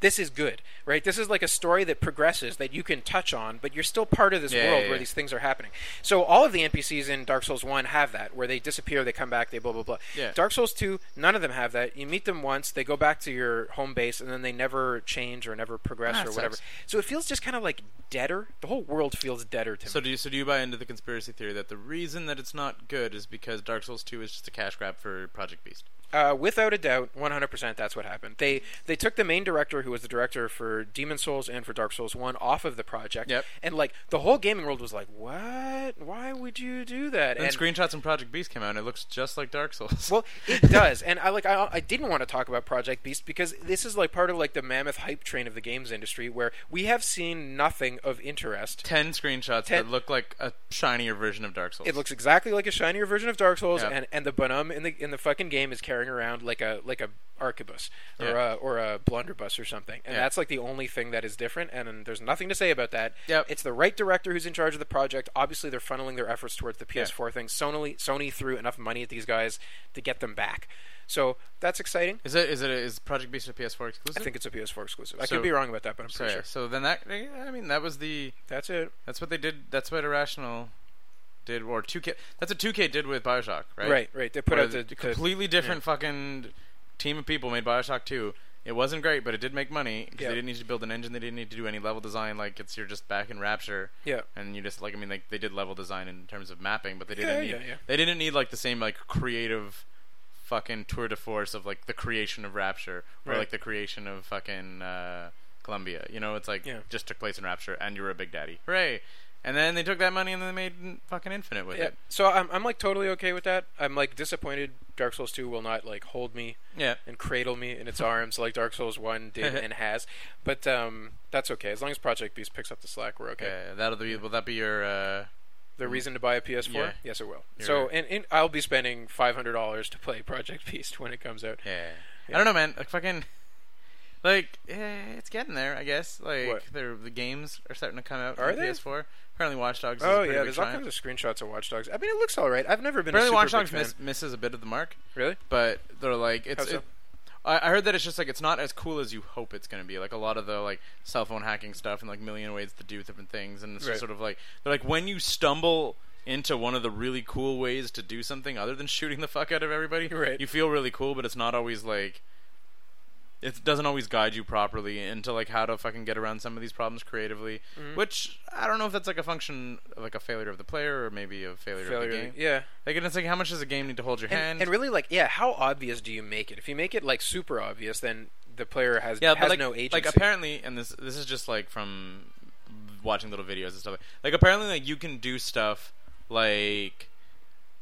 [SPEAKER 3] This is good, right? This is like a story that progresses that you can touch on, but you're still part of this
[SPEAKER 2] Yeah,
[SPEAKER 3] world
[SPEAKER 2] yeah,
[SPEAKER 3] where
[SPEAKER 2] yeah.
[SPEAKER 3] these things are happening. So all of the NPCs in Dark Souls 1 have that, where they disappear, they come back, they blah blah blah.
[SPEAKER 2] Yeah.
[SPEAKER 3] Dark Souls 2, none of them have that. You meet them once, they go back to your home base, and then they never change or never progress
[SPEAKER 2] Ah,
[SPEAKER 3] or whatever.
[SPEAKER 2] sucks.
[SPEAKER 3] So it feels just kind of like deader. The whole world feels deader to
[SPEAKER 2] So
[SPEAKER 3] me.
[SPEAKER 2] do you so do you buy into the conspiracy theory that the reason that it's not good is because Dark Souls 2 is just a cash grab for Project Beast?
[SPEAKER 3] Uh, without a doubt, 100% that's what happened. They they took the main director, who was the director for Demon Souls and for Dark Souls 1, off of the project.
[SPEAKER 2] Yep.
[SPEAKER 3] And, like, the whole gaming world was like, what? Why would you do that?
[SPEAKER 2] And, screenshots from Project Beast came out and it looks just like Dark Souls.
[SPEAKER 3] Well, it does, and I like. I, I didn't want to talk about Project Beast because this is like part of like the mammoth hype train of the games industry, where we have seen nothing of interest.
[SPEAKER 2] 10 screenshots
[SPEAKER 3] Ten-
[SPEAKER 2] that look like a shinier version of Dark Souls.
[SPEAKER 3] It looks exactly like a shinier version of Dark Souls,
[SPEAKER 2] Yep.
[SPEAKER 3] and, and the Bonum in the in the fucking game is carrying around like a like a arquebus or
[SPEAKER 2] Yeah.
[SPEAKER 3] a or a blunderbuss or something, and
[SPEAKER 2] Yeah.
[SPEAKER 3] that's like the only thing that is different. And there's nothing to say about that.
[SPEAKER 2] Yep.
[SPEAKER 3] It's the right director who's in charge of the project. Obviously, they're funneling their efforts towards the PS4 thing. Sony Sony threw enough money at these guys to get them back, so that's exciting.
[SPEAKER 2] Is it is it is Project Beast a PS4 exclusive?
[SPEAKER 3] I think it's a PS4 exclusive. I
[SPEAKER 2] So-
[SPEAKER 3] could be wrong about that, but I'm
[SPEAKER 2] so.
[SPEAKER 3] pretty
[SPEAKER 2] Yeah,
[SPEAKER 3] sure.
[SPEAKER 2] so then that I mean that was the
[SPEAKER 3] That's it.
[SPEAKER 2] that's what they did. That's what Irrational did, or 2K. That's what 2K did with Bioshock, right?
[SPEAKER 3] Right, right. They put
[SPEAKER 2] Where
[SPEAKER 3] out the,
[SPEAKER 2] the
[SPEAKER 3] the
[SPEAKER 2] completely different fucking team of people made Bioshock 2. It wasn't great, but it did make money because
[SPEAKER 3] Yeah.
[SPEAKER 2] they didn't need to build an engine. They didn't need to do any level design. Like it's you're just back in Rapture,
[SPEAKER 3] yeah.
[SPEAKER 2] and you just like I mean like they did level design in terms of mapping, but they didn't
[SPEAKER 3] Yeah,
[SPEAKER 2] need
[SPEAKER 3] yeah, yeah.
[SPEAKER 2] they didn't need like the same like creative fucking tour de force of like the creation of Rapture or
[SPEAKER 3] Right.
[SPEAKER 2] like the creation of fucking uh, Columbia. You know, it's like
[SPEAKER 3] Yeah.
[SPEAKER 2] just took place in Rapture, and you were a big daddy. Hooray! And then they took that money and then they made fucking Infinite with
[SPEAKER 3] Yeah.
[SPEAKER 2] it.
[SPEAKER 3] So I'm I'm like totally okay with that. I'm like disappointed Dark Souls 2 will not like hold me
[SPEAKER 2] Yeah.
[SPEAKER 3] and cradle me in its arms like Dark Souls 1 did and has. But um that's okay. As long as Project Beast picks up the slack, we're okay.
[SPEAKER 2] Yeah, that'll be. Will that be your? Uh,
[SPEAKER 3] The reason to buy a PS4?
[SPEAKER 2] Yeah.
[SPEAKER 3] Yes, it will.
[SPEAKER 2] You're
[SPEAKER 3] so
[SPEAKER 2] right.
[SPEAKER 3] and, and I'll be spending $500 to play Project Beast when it comes out.
[SPEAKER 2] yeah.
[SPEAKER 3] Yeah.
[SPEAKER 2] I don't know, man. Like fucking. Like eh, it's getting there, I guess. Like the games are starting to come out
[SPEAKER 3] Are
[SPEAKER 2] on
[SPEAKER 3] they?
[SPEAKER 2] PS4. Apparently, Watch Dogs.
[SPEAKER 3] Oh yeah, there's all
[SPEAKER 2] triumph.
[SPEAKER 3] kinds of screenshots of Watch Dogs. I mean, it looks all right. I've never been
[SPEAKER 2] Apparently,
[SPEAKER 3] a
[SPEAKER 2] Watch Dogs miss, misses a bit of the mark,
[SPEAKER 3] Really?
[SPEAKER 2] but they're like it's.
[SPEAKER 3] So?
[SPEAKER 2] It, I, I heard that it's just like it's not as cool as you hope it's going to be. Like a lot of the like cell phone hacking stuff and like million ways to do different things, and it's
[SPEAKER 3] Right.
[SPEAKER 2] just sort of like they're like when you stumble into one of the really cool ways to do something other than shooting the fuck out of everybody,
[SPEAKER 3] Right.
[SPEAKER 2] you feel really cool, but it's not always like it doesn't always guide you properly into like how to fucking get around some of these problems creatively.
[SPEAKER 3] Mm-hmm.
[SPEAKER 2] Which I don't know if that's like a function of like a failure of the player or maybe a failure, of the
[SPEAKER 3] Failure.
[SPEAKER 2] game.
[SPEAKER 3] Yeah.
[SPEAKER 2] Like and it's like how much does a game need to hold your hand?
[SPEAKER 3] And, and really, like, yeah, how obvious do you make it? If you make it like super obvious, then the player has
[SPEAKER 2] yeah,
[SPEAKER 3] has
[SPEAKER 2] like,
[SPEAKER 3] no agency.
[SPEAKER 2] like apparently, and this this is just like from watching little videos and stuff. Like, like apparently, like you can do stuff like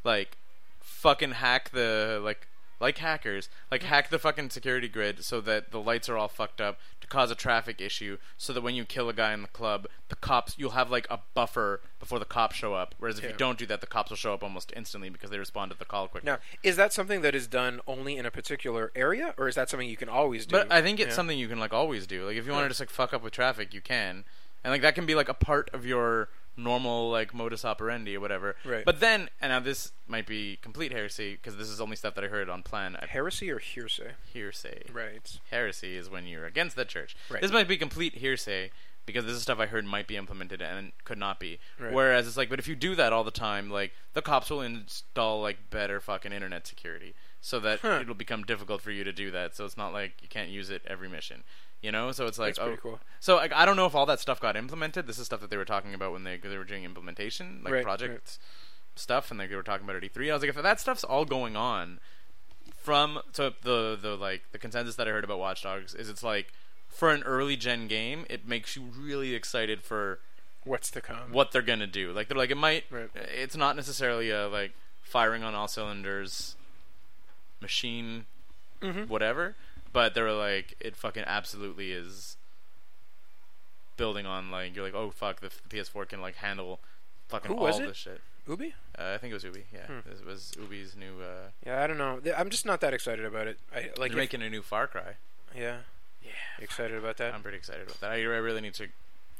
[SPEAKER 2] like fucking hack the like like hackers. Like hack the fucking security grid so that the lights are all fucked up to cause a traffic issue so that when you kill a guy in the club the cops you'll have like a buffer before the cops show up. Whereas if you don't do that the cops will show up almost instantly because they respond to the call quicker.
[SPEAKER 3] Now, is that something that is done only in a particular area, or is that something you can always do?
[SPEAKER 2] But I think it's
[SPEAKER 3] Yeah.
[SPEAKER 2] something you can like always do. Like if you want to just like fuck up with traffic, you can, and like that can be like a part of your normal like modus operandi or whatever.
[SPEAKER 3] Right.
[SPEAKER 2] But then, and now this might be complete heresy because this is only stuff that I heard on plan. I
[SPEAKER 3] Heresy or hearsay?
[SPEAKER 2] hearsay.
[SPEAKER 3] Right.
[SPEAKER 2] Heresy is when you're against the church.
[SPEAKER 3] Right.
[SPEAKER 2] This might be complete hearsay because this is stuff I heard might be implemented and could not be.
[SPEAKER 3] Right.
[SPEAKER 2] Whereas it's like, but if you do that all the time, like the cops will install like better fucking internet security so that
[SPEAKER 3] Huh.
[SPEAKER 2] it'll become difficult for you to do that. So it's not like you can't use it every mission. You know, so it's like
[SPEAKER 3] That's pretty
[SPEAKER 2] oh,
[SPEAKER 3] cool.
[SPEAKER 2] So like, I don't know if all that stuff got implemented. This is stuff that they were talking about when they they were doing implementation, like
[SPEAKER 3] Right,
[SPEAKER 2] project
[SPEAKER 3] right.
[SPEAKER 2] stuff, and like, they were talking about it at E3. I was like, if that stuff's all going on, from so the the like the consensus that I heard about Watch Dogs is it's like for an early gen game, it makes you really excited for
[SPEAKER 3] What's to come?
[SPEAKER 2] what they're gonna do. Like they're like it might.
[SPEAKER 3] Right.
[SPEAKER 2] It's not necessarily a like firing on all cylinders, machine,
[SPEAKER 3] Mm-hmm.
[SPEAKER 2] whatever. But they were like it fucking absolutely is building on like you're like oh fuck the, the PS4 can like handle fucking
[SPEAKER 3] Who
[SPEAKER 2] all
[SPEAKER 3] was it?
[SPEAKER 2] this shit.
[SPEAKER 3] Ubi?
[SPEAKER 2] Uh, I think it was Ubi. Yeah,
[SPEAKER 3] Hmm.
[SPEAKER 2] this was Ubi's new. Uh,
[SPEAKER 3] Yeah, I don't know. I'm just not that excited about it. I like.
[SPEAKER 2] they're making a new Far Cry.
[SPEAKER 3] yeah.
[SPEAKER 2] Yeah,
[SPEAKER 3] You excited about that?
[SPEAKER 2] I'm pretty excited about that. I, I really need to.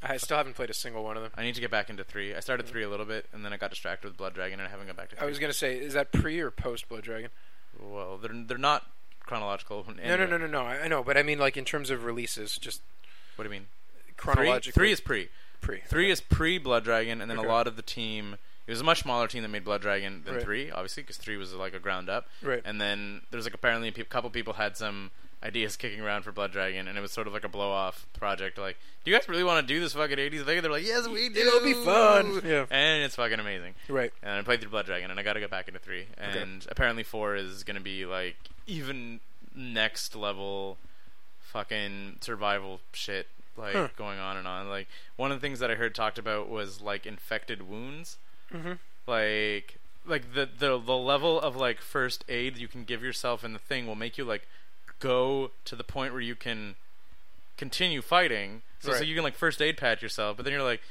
[SPEAKER 3] I still haven't played a single one of them.
[SPEAKER 2] I need to get back into three. I started three a little bit, and then I got distracted with Blood Dragon, and I haven't got back to. Three.
[SPEAKER 3] I was gonna say, is that pre or post Blood Dragon?
[SPEAKER 2] Well, they're they're not chronological.
[SPEAKER 3] No, no, no, no, no. I know, but I mean, like in terms of releases, just
[SPEAKER 2] What do you mean?
[SPEAKER 3] chronologically.
[SPEAKER 2] Three, three is pre.
[SPEAKER 3] pre.
[SPEAKER 2] Three is pre Blood Dragon, and then
[SPEAKER 3] Okay.
[SPEAKER 2] a lot of the team. It was a much smaller team that made Blood Dragon than
[SPEAKER 3] Right.
[SPEAKER 2] three, obviously, because three was like a ground up.
[SPEAKER 3] Right.
[SPEAKER 2] And then there's like apparently a pe- couple people had some ideas kicking around for Blood Dragon, and it was sort of like a blow off project. Like, do you guys really want to do this fucking 80s thing? And they're like, yes, we do.
[SPEAKER 3] It'll be fun. Yeah.
[SPEAKER 2] And it's fucking amazing.
[SPEAKER 3] Right.
[SPEAKER 2] And I played through Blood Dragon, and I got to get back into three.
[SPEAKER 3] Okay.
[SPEAKER 2] And apparently four is going to be like even next level, fucking survival shit like
[SPEAKER 3] Huh.
[SPEAKER 2] going on and on. Like one of the things that I heard talked about was like infected wounds,
[SPEAKER 3] Mm-hmm.
[SPEAKER 2] like like the the the level of like first aid you can give yourself in the thing will make you like go to the point where you can continue fighting. So, so you can like first aid pat yourself, but then you're like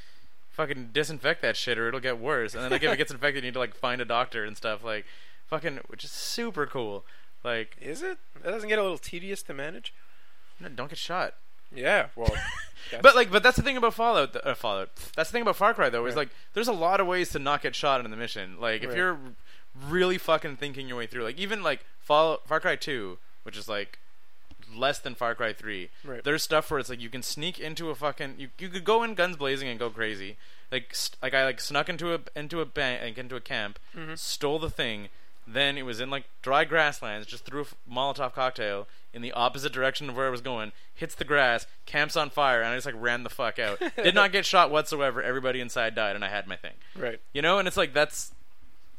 [SPEAKER 2] fucking disinfect that shit or it'll get worse. And then like if it gets infected, you need to like find a doctor and stuff. Like fucking, which is super cool. Like
[SPEAKER 3] Is it? That doesn't get a little tedious to manage.
[SPEAKER 2] no, don't get shot.
[SPEAKER 3] Yeah. Well.
[SPEAKER 2] But like, but that's the thing about Fallout. Uh, Fallout. That's the thing about Far Cry though. Is
[SPEAKER 3] Right.
[SPEAKER 2] like, there's a lot of ways to not get shot in the mission. Like, if
[SPEAKER 3] Right.
[SPEAKER 2] you're really fucking thinking your way through, like even like Fall Far Cry Two, which is like less than Far Cry Three.
[SPEAKER 3] Right.
[SPEAKER 2] There's stuff where it's like you can sneak into a fucking. You you could go in guns blazing and go crazy. Like st- like I like snuck into a into a bank into a camp,
[SPEAKER 3] Mm-hmm.
[SPEAKER 2] stole the thing. Then it was in like dry grasslands. Just threw a Molotov cocktail in the opposite direction of where I was going. Hits the grass, camps on fire, and I just like ran the fuck out. Did not get shot whatsoever. Everybody inside died, and I had my thing.
[SPEAKER 3] right.
[SPEAKER 2] You know, and it's like that's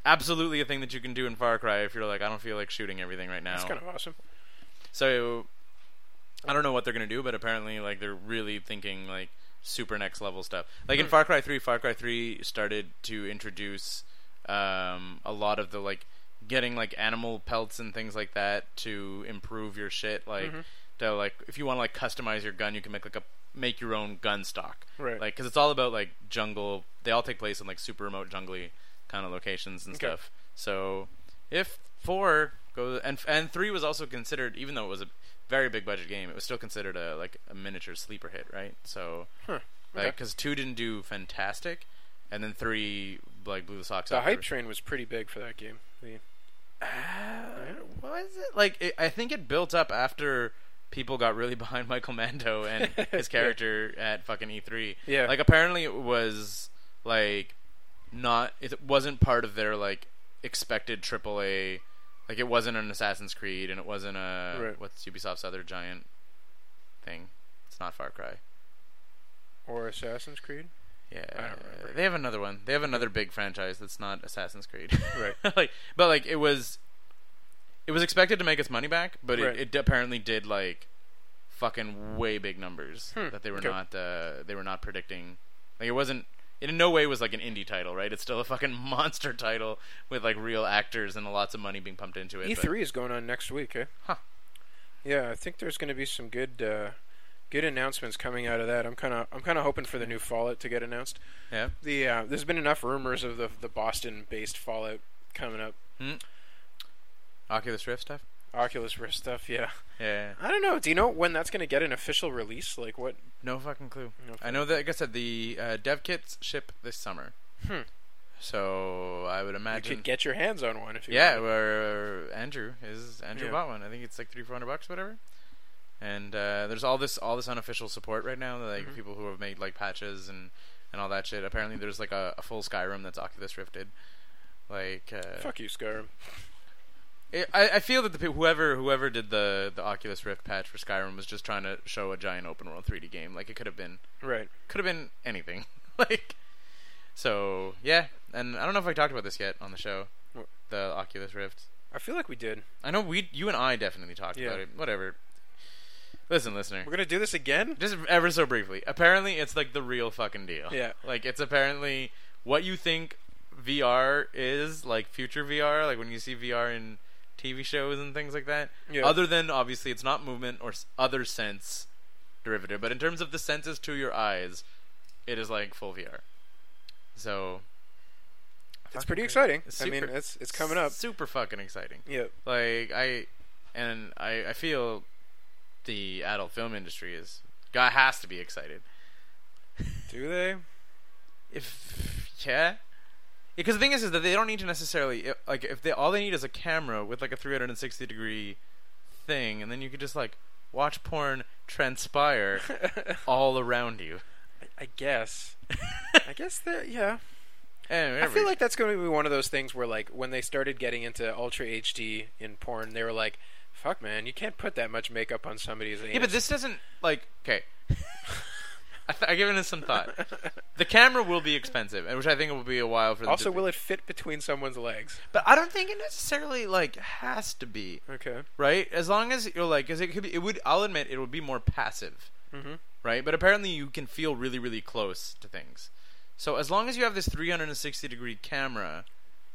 [SPEAKER 2] absolutely a thing that you can do in Far Cry if you're like, I don't feel like shooting everything right now.
[SPEAKER 3] That's kind of awesome.
[SPEAKER 2] So I don't know what they're gonna do, but apparently like they're really thinking like super next level stuff. Like in Far Cry Three, Far Cry Three started to introduce um, a lot of the like getting like animal pelts and things like that to improve your shit. Like mm-hmm. to like if you want to like customize your gun, you can make like a make your own gun stock.
[SPEAKER 3] Right.
[SPEAKER 2] Like because it's all about like jungle. They all take place in like super remote jungly kind of locations and
[SPEAKER 3] Okay.
[SPEAKER 2] stuff. So if four goes and and three was also considered, even though it was a very big budget game, it was still considered a like a miniature sleeper hit, right? So
[SPEAKER 3] Huh.
[SPEAKER 2] like because two didn't do fantastic, and then three like blew the socks
[SPEAKER 3] up.
[SPEAKER 2] The
[SPEAKER 3] hype train was pretty big for that game. The,
[SPEAKER 2] Uh, was it like? It, I think it built up after people got really behind Michael Mando and his character at fucking E3.
[SPEAKER 3] Yeah.
[SPEAKER 2] Like apparently it was like not. It wasn't part of their like expected AAA. Like it wasn't an Assassin's Creed and it wasn't a
[SPEAKER 3] Right.
[SPEAKER 2] what's Ubisoft's other giant thing. It's not Far Cry.
[SPEAKER 3] or Assassin's Creed.
[SPEAKER 2] Yeah, they have another one. They have another big franchise that's not Assassin's Creed.
[SPEAKER 3] Right.
[SPEAKER 2] like, but like it was, it was expected to make its money back, but
[SPEAKER 3] Right.
[SPEAKER 2] it, it apparently did like fucking way big numbers
[SPEAKER 3] Hmm,
[SPEAKER 2] that they were
[SPEAKER 3] okay.
[SPEAKER 2] not uh, they were not predicting. Like it wasn't. It in no way was like an indie title, right? It's still a fucking monster title with like real actors and lots of money being pumped into it.
[SPEAKER 3] E3 is going on next week, eh?
[SPEAKER 2] Huh.
[SPEAKER 3] Yeah, I think there's going to be some good, uh, good announcements coming out of that. I'm kind of, I'm kind of hoping for the new Fallout to get announced.
[SPEAKER 2] yeah.
[SPEAKER 3] The uh, there's been enough rumors of the the Boston-based Fallout coming up.
[SPEAKER 2] Oculus Rift stuff.
[SPEAKER 3] Oculus Rift stuff. Yeah.
[SPEAKER 2] Yeah.
[SPEAKER 3] I don't know. Do you know when that's going to get an official release? Like what?
[SPEAKER 2] No fucking clue.
[SPEAKER 3] No
[SPEAKER 2] I know that, like I said, the uh, dev kits ship this summer.
[SPEAKER 3] Hmm.
[SPEAKER 2] So I would imagine You
[SPEAKER 3] could get your hands on one if you.
[SPEAKER 2] yeah,
[SPEAKER 3] wanted.
[SPEAKER 2] where Andrew is Andrew
[SPEAKER 3] Yeah.
[SPEAKER 2] bought one. I think it's like three four hundred bucks, whatever. And uh, there's all this all this unofficial support right now, like
[SPEAKER 3] Mhm.
[SPEAKER 2] people who have made like patches and and all that shit. Apparently, there's like a, a full Skyrim that's Oculus Rifted. Like, uh,
[SPEAKER 3] Fuck you, Skyrim.
[SPEAKER 2] it, I, I feel that the people, whoever whoever did the the Oculus Rift patch for Skyrim was just trying to show a giant open world 3D game. Like it could have been
[SPEAKER 3] Right.
[SPEAKER 2] could have been anything. like, so yeah. And I don't know if I talked about this yet on the show.
[SPEAKER 3] What?
[SPEAKER 2] The Oculus Rift.
[SPEAKER 3] I feel like we did.
[SPEAKER 2] I know we, you and I definitely talked
[SPEAKER 3] Yeah.
[SPEAKER 2] about it. Whatever. Listen, listener.
[SPEAKER 3] We're gonna do this again.
[SPEAKER 2] Just ever so briefly. Apparently, it's like the real fucking deal.
[SPEAKER 3] Yeah.
[SPEAKER 2] Like it's apparently what you think VR is, like future VR, like when you see VR in TV shows and things like that.
[SPEAKER 3] Yeah.
[SPEAKER 2] Other than obviously, it's not movement or other sense derivative, but in terms of the senses to your eyes, it is like full VR. So.
[SPEAKER 3] It's pretty exciting.
[SPEAKER 2] It's
[SPEAKER 3] I mean, it's it's coming up.
[SPEAKER 2] Super fucking exciting.
[SPEAKER 3] Yeah.
[SPEAKER 2] Like I, and I, I feel the adult film industry is guy has to be excited.
[SPEAKER 3] Do they?
[SPEAKER 2] If yeah, because the thing is, is that they don't need to necessarily like if they all they need is a camera with like a 360 degree thing, and then you could just like watch porn transpire all around you.
[SPEAKER 3] I, I guess. I guess that. Yeah.
[SPEAKER 2] Anyway,
[SPEAKER 3] I feel like that's going to be one of those things where, like, when they started getting into Ultra HD in porn, they were like, "Fuck, man, you can't put that much makeup on somebody's."
[SPEAKER 2] yeah, but this doesn't like okay. I th- I given it some thought. The camera will be expensive, and which I think it will be a while for them.
[SPEAKER 3] Also,
[SPEAKER 2] to
[SPEAKER 3] will it fit between someone's legs?
[SPEAKER 2] But I don't think it necessarily like has to be
[SPEAKER 3] Okay.
[SPEAKER 2] right. As long as you're like, because it could be. It would. I'll admit it would be more passive,
[SPEAKER 3] Mm-hmm.
[SPEAKER 2] right? But apparently you can feel really, really close to things. So as long as you have this 360 degree camera,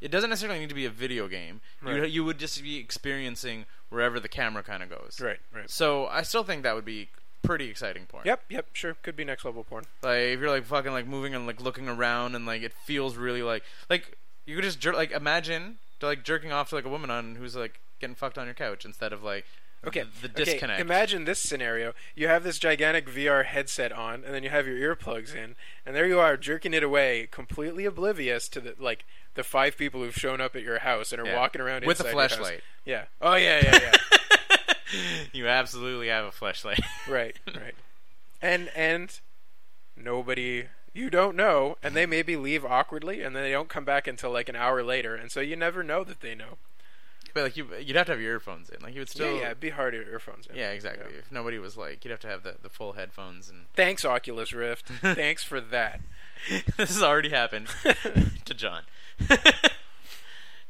[SPEAKER 2] it doesn't necessarily need to be a video game. You
[SPEAKER 3] Right.
[SPEAKER 2] you would just be experiencing wherever the camera kind of goes.
[SPEAKER 3] Right. Right.
[SPEAKER 2] So I still think that would be pretty exciting porn.
[SPEAKER 3] Yep. Yep. Sure. Could be next level porn.
[SPEAKER 2] Like if you're like fucking like moving and like looking around and like it feels really like like you could just jer- like imagine like jerking off to like a woman on who's like getting fucked on your couch instead of like
[SPEAKER 3] Okay.
[SPEAKER 2] the disconnect.
[SPEAKER 3] okay,
[SPEAKER 2] disconnect.
[SPEAKER 3] Imagine this scenario: you have this gigantic VR headset on, and then you have your earplugs in, and there you are jerking it away, completely oblivious to the like the five people who've shown up at your house and are
[SPEAKER 2] Yeah.
[SPEAKER 3] walking around
[SPEAKER 2] with a
[SPEAKER 3] inside your house.
[SPEAKER 2] flashlight.
[SPEAKER 3] Yeah. Oh yeah, yeah, yeah.
[SPEAKER 2] you absolutely have a flashlight.
[SPEAKER 3] right, right. And and nobody you don't know, and they maybe leave awkwardly, and then they don't come back until like an hour later, and so you never know that they know.
[SPEAKER 2] but like you, you'd have to have your earphones in. Like you would still.
[SPEAKER 3] yeah, yeah, it'd be hard to earphones. In.
[SPEAKER 2] Yeah, exactly.
[SPEAKER 3] Yeah.
[SPEAKER 2] If nobody was like, you'd have to have the, the full headphones, and
[SPEAKER 3] Thanks, Oculus Rift. Thanks for that.
[SPEAKER 2] this has already happened to John.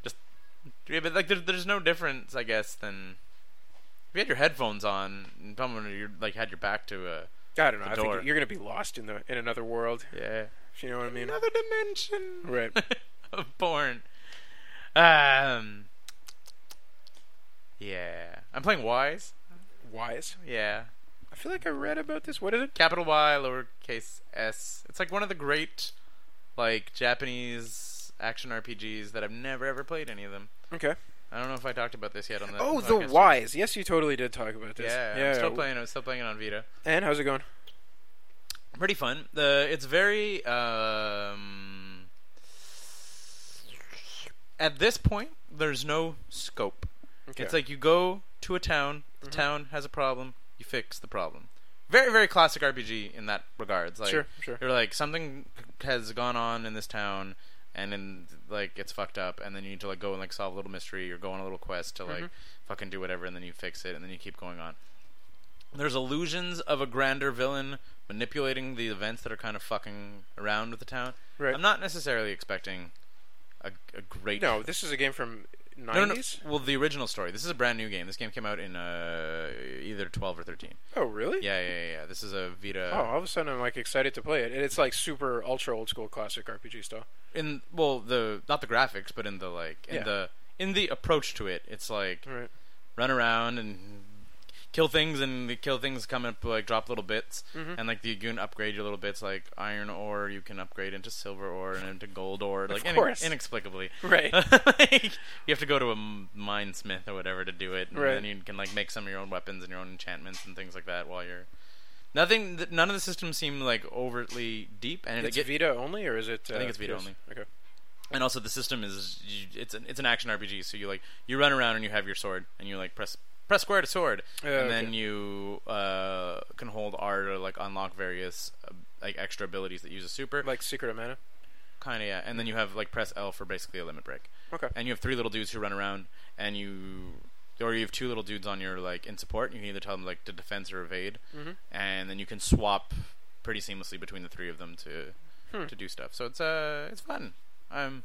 [SPEAKER 2] Just, yeah, but like, there's, there's no difference, I guess, than if you had your headphones on, and someone you like had your back to a
[SPEAKER 3] I don't know. I
[SPEAKER 2] door.
[SPEAKER 3] think you're gonna be lost in the in another world.
[SPEAKER 2] yeah
[SPEAKER 3] you know what I mean.
[SPEAKER 2] another dimension
[SPEAKER 3] Right.
[SPEAKER 2] of porn. Um, yeah, I'm playing Ys.
[SPEAKER 3] Ys.
[SPEAKER 2] Yeah,
[SPEAKER 3] I feel like I read about this. What is it?
[SPEAKER 2] capital Y, lowercase s. It's like one of the great, like Japanese action RPGs that I've never ever played any of them.
[SPEAKER 3] Okay.
[SPEAKER 2] I don't know if I talked about this yet on the.
[SPEAKER 3] Oh, the Ys. Yes, you totally did talk about this.
[SPEAKER 2] Yeah,
[SPEAKER 3] yeah.
[SPEAKER 2] I'm still playing. I'm still playing it on Vita.
[SPEAKER 3] And how's it going?
[SPEAKER 2] Pretty fun. The it's very um. At this point, there's no scope.
[SPEAKER 3] Okay.
[SPEAKER 2] It's like you go to a town. The
[SPEAKER 3] Mhm.
[SPEAKER 2] town has a problem. You fix the problem. Very, very classic RPG in that regards. Like,
[SPEAKER 3] sure, sure.
[SPEAKER 2] You're like something has gone on in this town, and then like it's fucked up, and then you need to like go and like solve a little mystery or go on a little quest to like
[SPEAKER 3] Mhm.
[SPEAKER 2] fucking do whatever, and then you fix it, and then you keep going on. There's illusions of a grander villain manipulating the events that are kind of fucking around with the town.
[SPEAKER 3] Right.
[SPEAKER 2] I'm not necessarily expecting a, a great.
[SPEAKER 3] No, this is a game from
[SPEAKER 2] No, no, no. Well, the original story. This is a brand new game. This game came out in uh, either 12 or 13.
[SPEAKER 3] Oh, really?
[SPEAKER 2] Yeah, yeah, yeah. yeah. This is a Vita.
[SPEAKER 3] Oh, all of a sudden I'm like excited to play it. And it's like super ultra old school classic RPG style.
[SPEAKER 2] in well the not the graphics but in the like in
[SPEAKER 3] Yeah.
[SPEAKER 2] the in the approach to it it's like
[SPEAKER 3] right.
[SPEAKER 2] run around and kill things and the kill things come up like drop little bits
[SPEAKER 3] Mhm.
[SPEAKER 2] and like the you can upgrade your little bits like iron ore you can upgrade into silver ore and into gold ore like inex- inexplicably
[SPEAKER 3] Right.
[SPEAKER 2] like, you have to go to a mine smith or whatever to do it and
[SPEAKER 3] Right.
[SPEAKER 2] then you can like make some of your own weapons and your own enchantments and things like that while you're nothing th- none of the systems seem like overtly deep and it
[SPEAKER 3] It's
[SPEAKER 2] get,
[SPEAKER 3] Vita only, or is it? Uh,
[SPEAKER 2] I think it's Vita
[SPEAKER 3] PS?
[SPEAKER 2] only.
[SPEAKER 3] Okay.
[SPEAKER 2] and also the system is you, it's an it's an action RPG. So you like you run around and you have your sword and you like press press square to sword,
[SPEAKER 3] Uh,
[SPEAKER 2] and
[SPEAKER 3] okay.
[SPEAKER 2] then you uh, can hold R to like unlock various uh, like extra abilities that use a super.
[SPEAKER 3] Like Secret of Mana.
[SPEAKER 2] kind of yeah, and then you have like press L for basically a limit break.
[SPEAKER 3] Okay.
[SPEAKER 2] And you have three little dudes who run around, and you or you have two little dudes on your like in support. You can either tell them like to defense or evade,
[SPEAKER 3] Mhm.
[SPEAKER 2] and then you can swap pretty seamlessly between the three of them to
[SPEAKER 3] Hmm.
[SPEAKER 2] to do stuff. So it's uh it's fun. Um,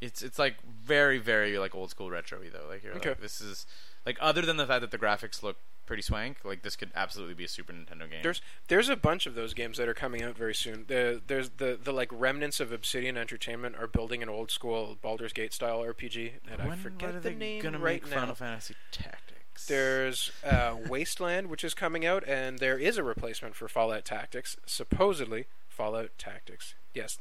[SPEAKER 2] it's it's like very very like old school retro-y though. Like you're
[SPEAKER 3] Okay.
[SPEAKER 2] like this is like other than the fact that the graphics look pretty swank, like this could absolutely be a Super Nintendo game.
[SPEAKER 3] There's there's a bunch of those games that are coming out very soon. The there's the the like remnants of Obsidian Entertainment are building an old school Baldur's Gate style RPG, and I forget
[SPEAKER 2] when are
[SPEAKER 3] the
[SPEAKER 2] they
[SPEAKER 3] name
[SPEAKER 2] gonna
[SPEAKER 3] right
[SPEAKER 2] make
[SPEAKER 3] now.
[SPEAKER 2] Final Fantasy Tactics?
[SPEAKER 3] There's uh, Wasteland, which is coming out, and there is a replacement for Fallout Tactics. Supposedly, Fallout Tactics. Yes,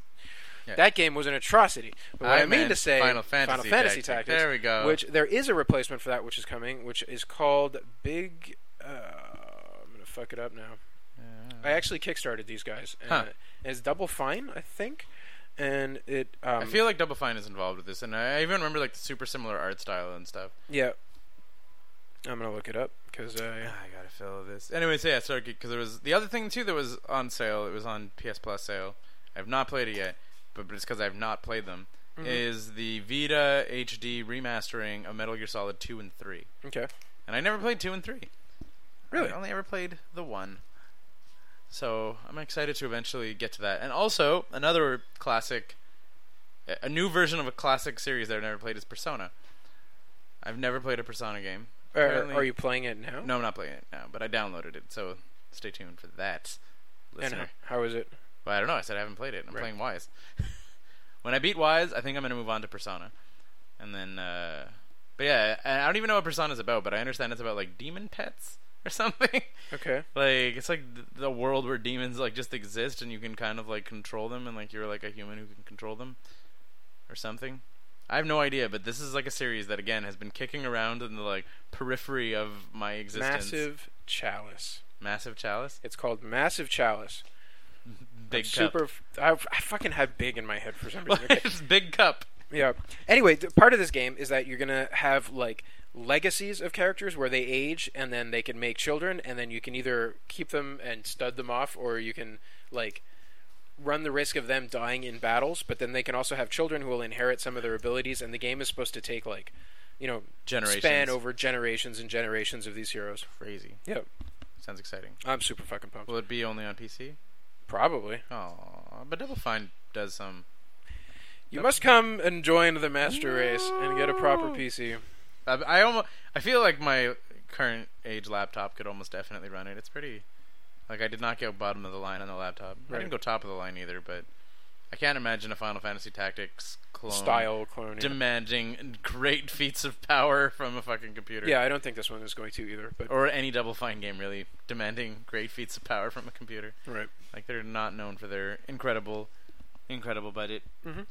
[SPEAKER 2] Yeah.
[SPEAKER 3] that game was an atrocity. But what I,
[SPEAKER 2] I
[SPEAKER 3] mean to say,
[SPEAKER 2] Final Fantasy
[SPEAKER 3] Fantasy
[SPEAKER 2] Tactics.
[SPEAKER 3] Tactics.
[SPEAKER 2] There we go.
[SPEAKER 3] Which there is a replacement for that, which is coming, which is called Big. Uh, I'm gonna fuck it up now. I actually kickstarted these guys. And
[SPEAKER 2] Huh.
[SPEAKER 3] It's Double Fine, I think, and it. Um,
[SPEAKER 2] I feel like Double Fine is involved with this, and I even remember like the super similar art style and stuff.
[SPEAKER 3] yeah. I'm gonna look it up because uh,
[SPEAKER 2] Ah, I gotta fill this. Anyway, so yeah, sorry, because there was the other thing too that was on sale. It was on PS Plus sale. I've not played it yet, but, but it's because I've not played them.
[SPEAKER 3] Mhm.
[SPEAKER 2] Is the Vita HD remastering of Metal Gear Solid two and three?
[SPEAKER 3] okay.
[SPEAKER 2] And I never played two and three.
[SPEAKER 3] Really?
[SPEAKER 2] I only ever played the one. So I'm excited to eventually get to that. And also another classic, a- new version of a classic series that I've never played is Persona. I've never played a Persona game.
[SPEAKER 3] Are,
[SPEAKER 2] Apparently-
[SPEAKER 3] are you playing it now?
[SPEAKER 2] No, I'm not playing it now, but I downloaded it, so stay tuned for that,
[SPEAKER 3] And
[SPEAKER 2] listener.
[SPEAKER 3] how, how is it?
[SPEAKER 2] But I don't know. I said I haven't played it. I'm
[SPEAKER 3] Right.
[SPEAKER 2] playing Ys. when I beat Ys, I think I'm gonna move on to Persona, and then. uh But yeah, I don't even know what Persona is about, but I understand it's about like demon pets or something.
[SPEAKER 3] Okay.
[SPEAKER 2] like it's like th- the world where demons like just exist, and you can kind of like control them, and like you're like a human who can control them, or something. I have no idea, but this is like a series that again has been kicking around in the like periphery of my existence.
[SPEAKER 3] Massive Chalice.
[SPEAKER 2] Massive chalice.
[SPEAKER 3] It's called Massive Chalice.
[SPEAKER 2] Big cup.
[SPEAKER 3] super. I, I fucking have big in my head for some reason. Okay.
[SPEAKER 2] it's big cup.
[SPEAKER 3] Yeah. Anyway, part of this game is that you're gonna have like legacies of characters where they age and then they can make children, and then you can either keep them and stud them off, or you can like run the risk of them dying in battles. But then they can also have children who will inherit some of their abilities, and the game is supposed to take like you know
[SPEAKER 2] Generations.
[SPEAKER 3] span over generations and generations of these heroes.
[SPEAKER 2] Crazy.
[SPEAKER 3] Yep.
[SPEAKER 2] Sounds exciting.
[SPEAKER 3] I'm super fucking pumped.
[SPEAKER 2] Will it be only on PC?
[SPEAKER 3] Probably.
[SPEAKER 2] Oh, but Double Fine does some.
[SPEAKER 3] You must come and join the master race and get a proper PC.
[SPEAKER 2] I, I almost. I feel like my current age laptop could almost definitely run it. It's pretty. Like I did not go bottom of the line on the laptop. I didn't go top of the line either, but I can't imagine a Final Fantasy Tactics clone
[SPEAKER 3] Style clone. yeah.
[SPEAKER 2] demanding great feats of power from a fucking computer.
[SPEAKER 3] Yeah, I don't think this one is going to either. But
[SPEAKER 2] Or any Double Fine game really demanding great feats of power from a computer.
[SPEAKER 3] right.
[SPEAKER 2] Like they're not known for their incredible, incredible budget.
[SPEAKER 3] Mm-hmm.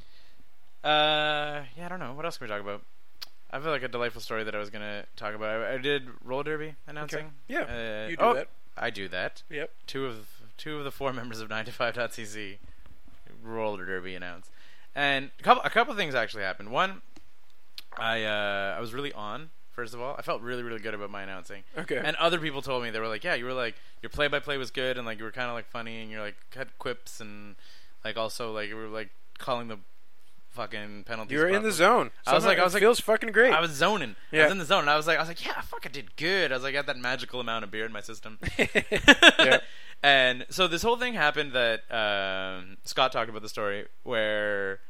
[SPEAKER 2] Uh, yeah, I don't know. What else can we talk about? I feel like a delightful story that I was gonna talk about. I, I did roller derby announcing.
[SPEAKER 3] Yeah,
[SPEAKER 2] Uh,
[SPEAKER 3] you do
[SPEAKER 2] oh,
[SPEAKER 3] that.
[SPEAKER 2] I do that.
[SPEAKER 3] Yep.
[SPEAKER 2] Two of two of the four members of 9to5.cc roller derby announced, and a couple a couple things actually happened. One, I uh, I was really on. First of all, I felt really really good about my announcing.
[SPEAKER 3] Okay.
[SPEAKER 2] And other people told me they were like, "Yeah, you were like your play by play was good, and like you were kind of like funny, and you're like had quips, and like also like you were like calling the fucking penalties."
[SPEAKER 3] You were in the
[SPEAKER 2] properly."
[SPEAKER 3] zone.
[SPEAKER 2] I was
[SPEAKER 3] Somehow
[SPEAKER 2] like- I was like-
[SPEAKER 3] feels fucking great.
[SPEAKER 2] I was zoning.
[SPEAKER 3] Yeah.
[SPEAKER 2] I was in the zone, and I was like, I was like, yeah, I fucking did good. I was like, I had that magical amount of beer in my system.
[SPEAKER 3] Yeah.
[SPEAKER 2] And so this whole thing happened that um, Scott talked about the story where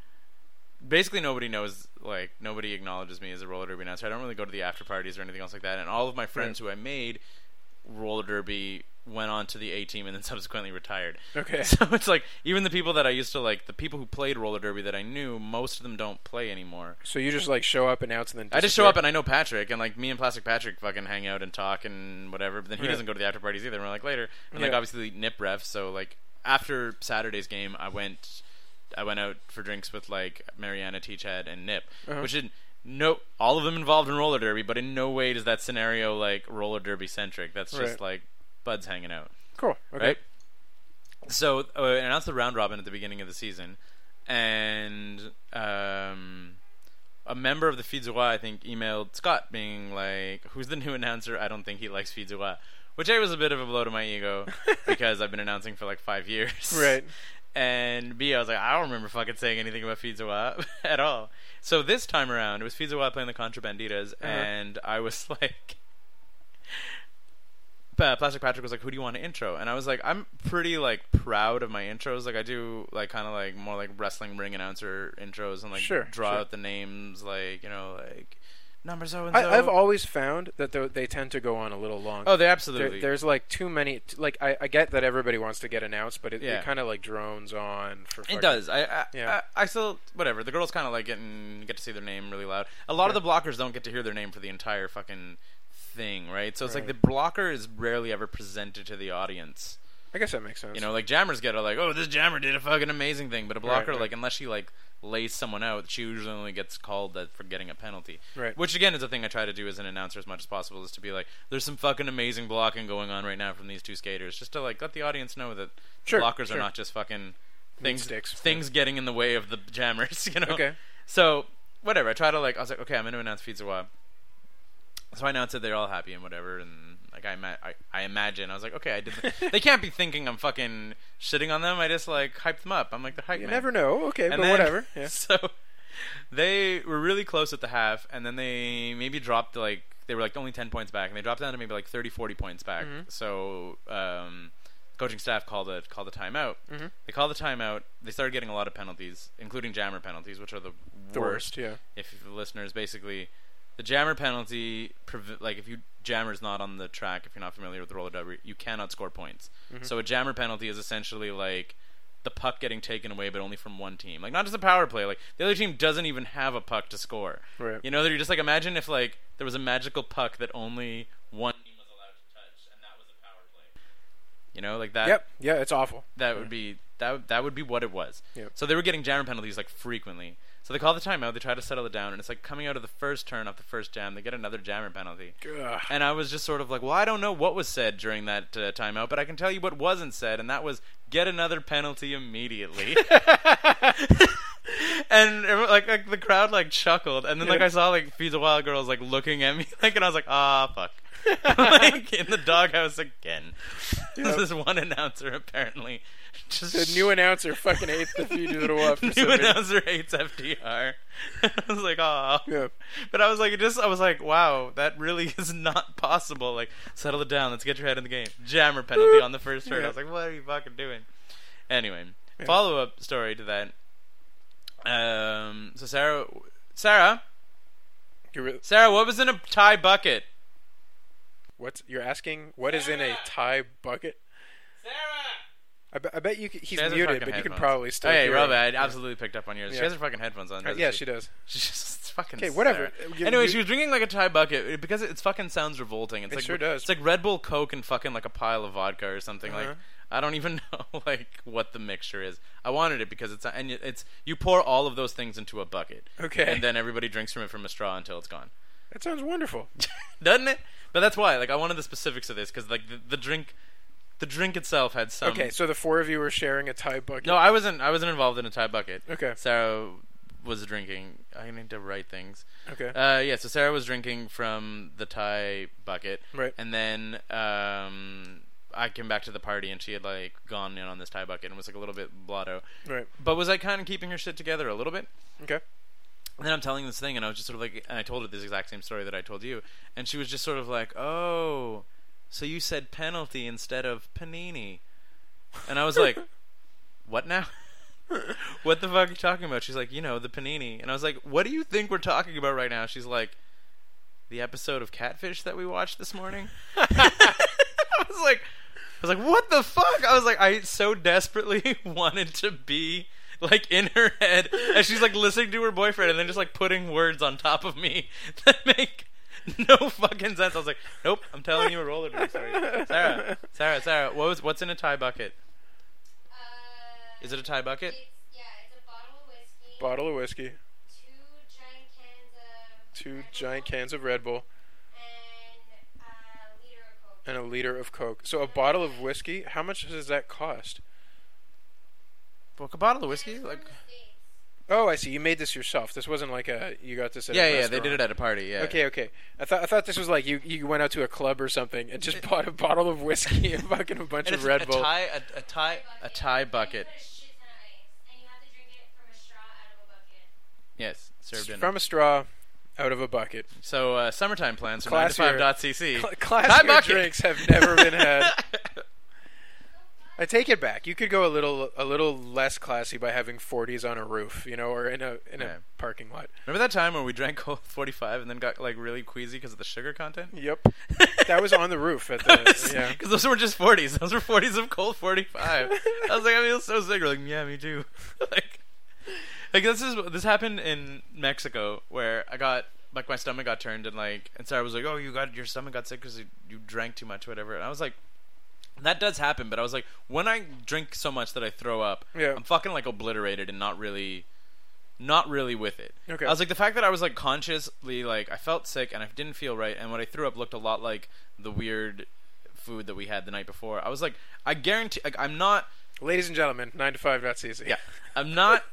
[SPEAKER 2] basically nobody knows, like nobody acknowledges me as a roller derby announcer. I don't really go to the after parties or anything else like that. And all of my friends who I made roller derby went on to the A team and then subsequently retired.
[SPEAKER 3] Okay.
[SPEAKER 2] So it's like even the people that I used to like, the people who played roller derby that I knew, most of them don't play anymore.
[SPEAKER 3] So you just like show up, and announce, and then
[SPEAKER 2] I just show up and I know Patrick, and like me and Plastic Patrick fucking hang out and talk and whatever. But then he
[SPEAKER 3] Right.
[SPEAKER 2] doesn't go to the after parties either. And we're like later, and like obviously Nip ref. So like after Saturday's game, I went, I went out for drinks with like Mariana, Teachhead, and Nip,
[SPEAKER 3] Uh-huh.
[SPEAKER 2] which did no all of them involved in roller derby, but in no way does that scenario like roller derby centric. That's just
[SPEAKER 3] Right.
[SPEAKER 2] like buds hanging out
[SPEAKER 3] cool. Okay.
[SPEAKER 2] right? So uh, I announced the round robin at the beginning of the season, and um, a member of the Filles du Roi, I think, emailed Scott being like, "Who's the new announcer? I don't think he likes Filles du Roi," which A was a bit of a blow to my ego because I've been announcing for like five years,
[SPEAKER 3] Right.
[SPEAKER 2] And B, I was like, I don't remember fucking saying anything about Filles du Roi at all. So this time around, it was Filles du Roi playing the Contrabanditas,
[SPEAKER 3] Uh-huh.
[SPEAKER 2] and I was like. Pa- Plastic Patrick was like, "Who do you want to intro?" And I was like, "I'm pretty like proud of my intros. Like I do like kind of like more like wrestling ring announcer intros and like
[SPEAKER 3] Sure,
[SPEAKER 2] draw
[SPEAKER 3] sure.
[SPEAKER 2] out the names like you know like number so and
[SPEAKER 3] I,
[SPEAKER 2] so."
[SPEAKER 3] I've always found that they tend to go on a little long.
[SPEAKER 2] oh, they
[SPEAKER 3] There-
[SPEAKER 2] absolutely.
[SPEAKER 3] there's like too many. Like I, I get that everybody wants to get announced, but it,
[SPEAKER 2] Yeah.
[SPEAKER 3] it kind of like drones on for.
[SPEAKER 2] It does. I I,
[SPEAKER 3] Yeah.
[SPEAKER 2] I I still whatever. The girls kind of like getting get to see their name really loud. A lot of the blockers don't get to hear their name for the entire fucking thing, right? So it's like the blocker is rarely ever presented to the audience.
[SPEAKER 3] I guess that makes sense.
[SPEAKER 2] You know, like jammers get a like, oh, this jammer did a fucking amazing thing, but a blocker,
[SPEAKER 3] right.
[SPEAKER 2] like, unless she like lays someone out, she usually only gets called that for getting a penalty.
[SPEAKER 3] Right.
[SPEAKER 2] Which again is a thing I try to do as an announcer as much as possible, is to be like, there's some fucking amazing blocking going on right now from these two skaters, just to like let the audience know that
[SPEAKER 3] Sure,
[SPEAKER 2] blockers
[SPEAKER 3] sure.
[SPEAKER 2] are not just fucking things
[SPEAKER 3] sticks.
[SPEAKER 2] things getting in the way of the jammers. You know.
[SPEAKER 3] Okay.
[SPEAKER 2] So whatever, I try to like, I was like, okay, I'm going to announce Pizza so I announced it. They're all happy and whatever, and like I, ima- I, I imagine I was like, okay, I did. The- they can't be thinking I'm fucking shitting on them. I just like hyped them up. I'm like the hype
[SPEAKER 3] you
[SPEAKER 2] man.
[SPEAKER 3] never know. Okay,
[SPEAKER 2] And
[SPEAKER 3] but
[SPEAKER 2] then-
[SPEAKER 3] whatever. Yeah.
[SPEAKER 2] So they were really close at the half, and then they maybe dropped like they were like only ten points back, and they dropped down to maybe like 30, 40 points back.
[SPEAKER 3] Mm-hmm.
[SPEAKER 2] So um, coaching staff called a called a timeout.
[SPEAKER 3] Mm-hmm.
[SPEAKER 2] They called the timeout. They started getting a lot of penalties, including jammer penalties, which are the,
[SPEAKER 3] The worst. Yeah.
[SPEAKER 2] if the listeners basically the jammer penalty like if you jammer's not on the track if you're not familiar with the roller derby you cannot score points
[SPEAKER 3] Mm-hmm.
[SPEAKER 2] so a jammer penalty is essentially like the puck getting taken away but only from one team like not just a power play like the other team doesn't even have a puck to score
[SPEAKER 3] Right.
[SPEAKER 2] you know that you're just like imagine if like there was a magical puck that only one team was allowed to touch and that was a power play you know like that
[SPEAKER 3] Yep. Yeah. It's awful.
[SPEAKER 2] that would be that that would be what it was.
[SPEAKER 3] Yep.
[SPEAKER 2] So they were getting jammer penalties like frequently. So they call the timeout. They try to settle it down, and it's like coming out of the first turn off the first jam, they get another jammer penalty.
[SPEAKER 3] Ugh.
[SPEAKER 2] And I was just sort of like, well, I don't know what was said during that uh, timeout, but I can tell you what wasn't said, and that was get another penalty immediately. and like, like the crowd like chuckled, and then like I saw like Filles du Roi Girls like looking at me, like, and I was like, ah, fuck. like in the doghouse again.
[SPEAKER 3] Yep.
[SPEAKER 2] this one announcer apparently just
[SPEAKER 3] The new announcer fucking hates the the up.
[SPEAKER 2] new announcer hates FDR. I was like, oh.
[SPEAKER 3] Yeah.
[SPEAKER 2] But I was like, just I was like, wow, that really is not possible. Like, settle it down. Let's get your head in the game. Jammer penalty on the first turn. I was like, what are you fucking doing? Anyway,
[SPEAKER 3] Yeah.
[SPEAKER 2] follow up story to that. Um, so Sarah, Sarah, Sarah, what was in a Thai bucket?
[SPEAKER 3] What's you're asking? What is in a Thai bucket?
[SPEAKER 2] Sarah.
[SPEAKER 3] I, be, I bet you. c- He's
[SPEAKER 2] She has her
[SPEAKER 3] muted,
[SPEAKER 2] fucking
[SPEAKER 3] but you can
[SPEAKER 2] headphones.
[SPEAKER 3] probably still.
[SPEAKER 2] Yeah,
[SPEAKER 3] hear
[SPEAKER 2] Rob,
[SPEAKER 3] him.
[SPEAKER 2] I absolutely picked up on yours. She
[SPEAKER 3] Yeah.
[SPEAKER 2] has her fucking headphones on.
[SPEAKER 3] Uh,
[SPEAKER 2] doesn't
[SPEAKER 3] yeah,
[SPEAKER 2] she?
[SPEAKER 3] she does.
[SPEAKER 2] She's just it's fucking.
[SPEAKER 3] Okay, whatever.
[SPEAKER 2] Sarah.
[SPEAKER 3] You-
[SPEAKER 2] Anyway,
[SPEAKER 3] you-
[SPEAKER 2] she was drinking like a Thai bucket because it, it fucking sounds revolting. It's
[SPEAKER 3] It
[SPEAKER 2] like
[SPEAKER 3] sure does.
[SPEAKER 2] It's like Red Bull, Coke, and fucking like a pile of vodka or something. Like
[SPEAKER 3] Uh-huh.
[SPEAKER 2] I don't even know like what the mixture is. I wanted it because it's and it's you pour all of those things into a bucket.
[SPEAKER 3] Okay.
[SPEAKER 2] And then everybody drinks from it from a straw until it's gone.
[SPEAKER 3] That sounds wonderful.
[SPEAKER 2] Doesn't it? But that's why. Like I wanted the specifics of this because like the, the drink, the drink itself had some.
[SPEAKER 3] okay, so the four of you were sharing a Thai bucket.
[SPEAKER 2] No, I wasn't. I wasn't involved in a Thai bucket.
[SPEAKER 3] Okay.
[SPEAKER 2] Sarah was drinking. I need to write things.
[SPEAKER 3] Okay.
[SPEAKER 2] Uh, yeah, so Sarah was drinking from the Thai bucket,
[SPEAKER 3] Right.
[SPEAKER 2] And then um, I came back to the party, and she had like gone in on this Thai bucket and was like a little bit blotto,
[SPEAKER 3] right.
[SPEAKER 2] but was like kind of keeping her shit together a little bit.
[SPEAKER 3] Okay.
[SPEAKER 2] And then I'm telling this thing, and I was just sort of like, and I told her this exact same story that I told you, and she was just sort of like, "Oh, so you said penalty instead of panini," and I was like, "What now?" what the fuck are you talking about? She's like, you know, the panini, and I was like, "What do you think we're talking about right now?" She's like, "The episode of Catfish that we watched this morning." I was like, I was like, what the fuck? I was like, I so desperately wanted to be like in her head as she's like listening to her boyfriend and then just like putting words on top of me that make no fucking sense. I was like, nope, I'm telling you a roller derby story. Sarah, Sarah, Sarah, what was what's in a Thai bucket?
[SPEAKER 1] Uh,
[SPEAKER 2] Is it a Thai bucket?
[SPEAKER 1] It's, yeah, it's a bottle of whiskey.
[SPEAKER 3] Bottle of whiskey,
[SPEAKER 1] Two giant cans of.
[SPEAKER 3] two
[SPEAKER 1] Red
[SPEAKER 3] giant
[SPEAKER 1] Bull,
[SPEAKER 3] cans of Red Bull,
[SPEAKER 1] And a liter of Coke.
[SPEAKER 3] and a liter of Coke. So a bottle of whiskey, how much does that cost?
[SPEAKER 2] Book a bottle of whiskey? Like.
[SPEAKER 3] Oh, I see. You made this yourself. This wasn't like a you got this at
[SPEAKER 2] yeah,
[SPEAKER 3] a
[SPEAKER 2] yeah, they
[SPEAKER 3] restaurant.
[SPEAKER 2] did it at a party. Yeah.
[SPEAKER 3] Okay, okay. I thought I thought this was like you you went out to a club or something and just bought a bottle of whiskey and fucking a bunch
[SPEAKER 2] And
[SPEAKER 3] of
[SPEAKER 2] it's
[SPEAKER 3] Red
[SPEAKER 2] a
[SPEAKER 3] Bull.
[SPEAKER 2] Thai, a, a Thai, a Thai bucket.
[SPEAKER 1] And you put a shit ton of ice. And you have to drink it from a straw out of a bucket.
[SPEAKER 2] Yes, served in.
[SPEAKER 3] from a straw, out of a bucket.
[SPEAKER 2] So uh, summertime plans from
[SPEAKER 3] Classier-
[SPEAKER 2] 9to5.cc.
[SPEAKER 3] Cl-
[SPEAKER 2] Tie
[SPEAKER 3] classier drinks have never been had. I take it back. You could go a little a little less classy by having 40s on a roof, you know, or in a in
[SPEAKER 2] Yeah.
[SPEAKER 3] a parking lot.
[SPEAKER 2] Remember that time when we drank Colt 45 and then got like really queasy because of the sugar content?
[SPEAKER 3] Yep, that was on the roof at the yeah.
[SPEAKER 2] Because those were just 40s. Those were 40s of Colt 45. I was like, I feel so sick. We're like, yeah, me too. like, like this is this happened in Mexico where I got like my stomach got turned and like and Sarah was like, oh, you got your stomach got sick because you, you drank too much, whatever. And I was like. That does happen, but I was like, when I drink so much that I throw up,
[SPEAKER 3] Yeah.
[SPEAKER 2] I'm fucking like obliterated and not really, not really with it.
[SPEAKER 3] Okay.
[SPEAKER 2] I was like, the fact that I was like consciously like I felt sick and I didn't feel right, and when I threw up looked a lot like the weird food that we had the night before. I was like, I guarantee, like, I'm not,
[SPEAKER 3] Ladies and gentlemen, 9 to 5.cc.
[SPEAKER 2] yeah, I'm not